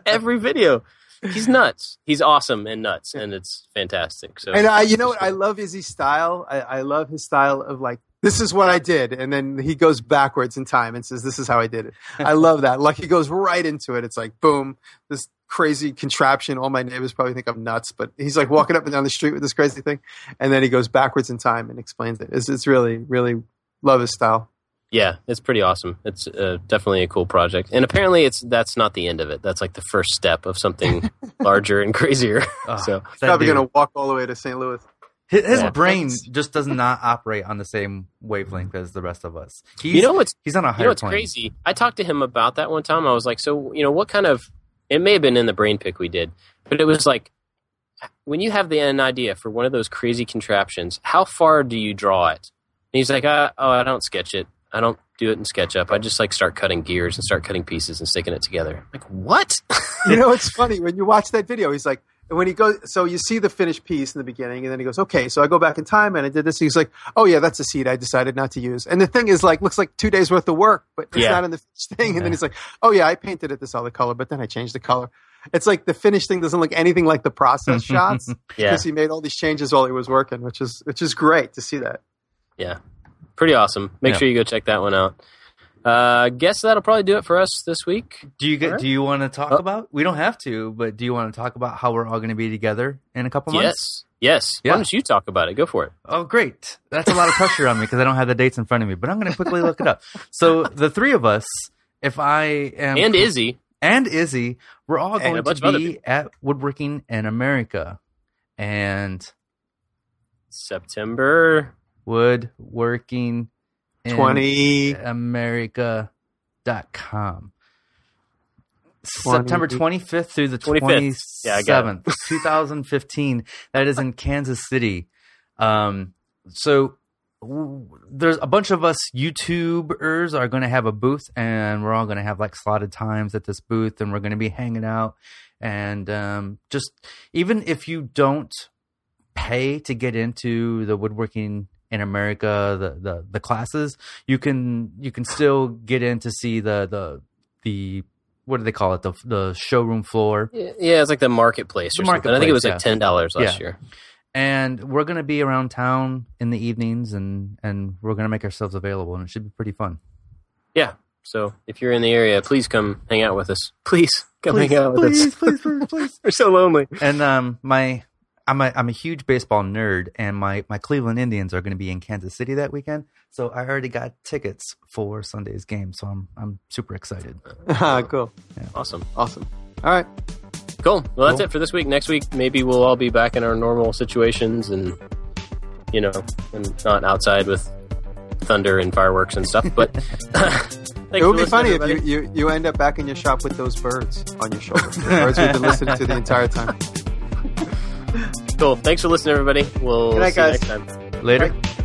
every video, he's nuts. He's awesome and nuts, and it's fantastic. So, and I, you know what? I love Izzy's style. I, I love his style of like, this is what I did, and then he goes backwards in time and says, "This is how I did it." I love that. Like he goes right into it. It's like, boom, this crazy contraption. All my neighbors probably think I'm nuts, but he's like walking up and down the street with this crazy thing, and then he goes backwards in time and explains it. It's, it's really, really love his style. yeah, it's pretty awesome. It's uh, definitely a cool project. And apparently, it's that's not the end of it. That's like the first step of something [laughs] larger and crazier. Oh, So, that Probably going to walk all the way to St. Louis. His, his Yeah. brain just does not operate on the same wavelength as the rest of us. He's, you know what's he's on a higher You know what's plane. crazy? I talked to him about that one time. I was like, so, you know, what kind of, it may have been in the brain pick we did, but it was like, when you have the, an idea for one of those crazy contraptions, how far do you draw it? And he's like, uh, oh, I don't sketch it. I don't do it in SketchUp. I just like start cutting gears and start cutting pieces and sticking it together. I'm like, what? you know, it's [laughs] funny when you watch that video. He's like, when he goes, so you see the finished piece in the beginning, and then he goes, okay, so I go back in time and I did this. He's like, oh yeah, that's a seed I decided not to use. And the thing is, like, looks like two days worth of work, but it's Yeah. not in the finished thing. And then he's like, oh yeah, I painted it this other color, but then I changed the color. It's like the finished thing doesn't look anything like the process [laughs] shots yeah. because he made all these changes while he was working, which is which is great to see that. Yeah. Pretty awesome. Make Yeah. sure you go check that one out. Uh, guess that'll probably do it for us this week. Do you get? Alright. Do you want to talk Oh. about? We don't have to, but do you want to talk about how we're all going to be together in a couple months? Yes. Yes. Yeah. Why don't you talk about it? Go for it. Oh, great! That's a lot of pressure on me because I don't have the dates in front of me. But I'm going to quickly look it up. So the three of us, if I am And Izzy. and Izzy, we're all going to be at Woodworking in America, and September Woodworking in Twenty America.com. Twenty- September 25th through the 25th. Yeah, 27th, 2015. That is in Kansas City. Um, so w- there's a bunch of us YouTubers are going to have a booth, and we're all going to have like slotted times at this booth, and we're going to be hanging out. And um, just even if you don't pay to get into the woodworking in America, the the, the classes, you can you can still get in to see the the the what do they call it the the showroom floor Yeah, yeah, it's like the marketplace The or something. I think it was marketplace, like ten dollars last Yeah. year. and we're gonna be around town in the evenings and and we're gonna make ourselves available and it should be pretty fun Yeah. So if you're in the area, please come hang out with us. Please come hang out with us. Please, please, please, please. [laughs] We're so lonely. and um my I'm a I'm a huge baseball nerd and my my Cleveland Indians are going to be in Kansas City that weekend so I already got tickets for Sunday's game so I'm I'm super excited [laughs] ah, cool. Awesome. Awesome. All right. Cool. Well, that's Cool. it for this week. Next week, maybe we'll all be back in our normal situations and, you know, and not outside with thunder and fireworks and stuff. But [laughs] [laughs] thanks it would be listening, funny if you, you, you end up back in your shop with those birds on your shoulder. The birds we've been listening to the entire time. Cool. Thanks for listening, everybody. We'll Good night, see you next time. later Right.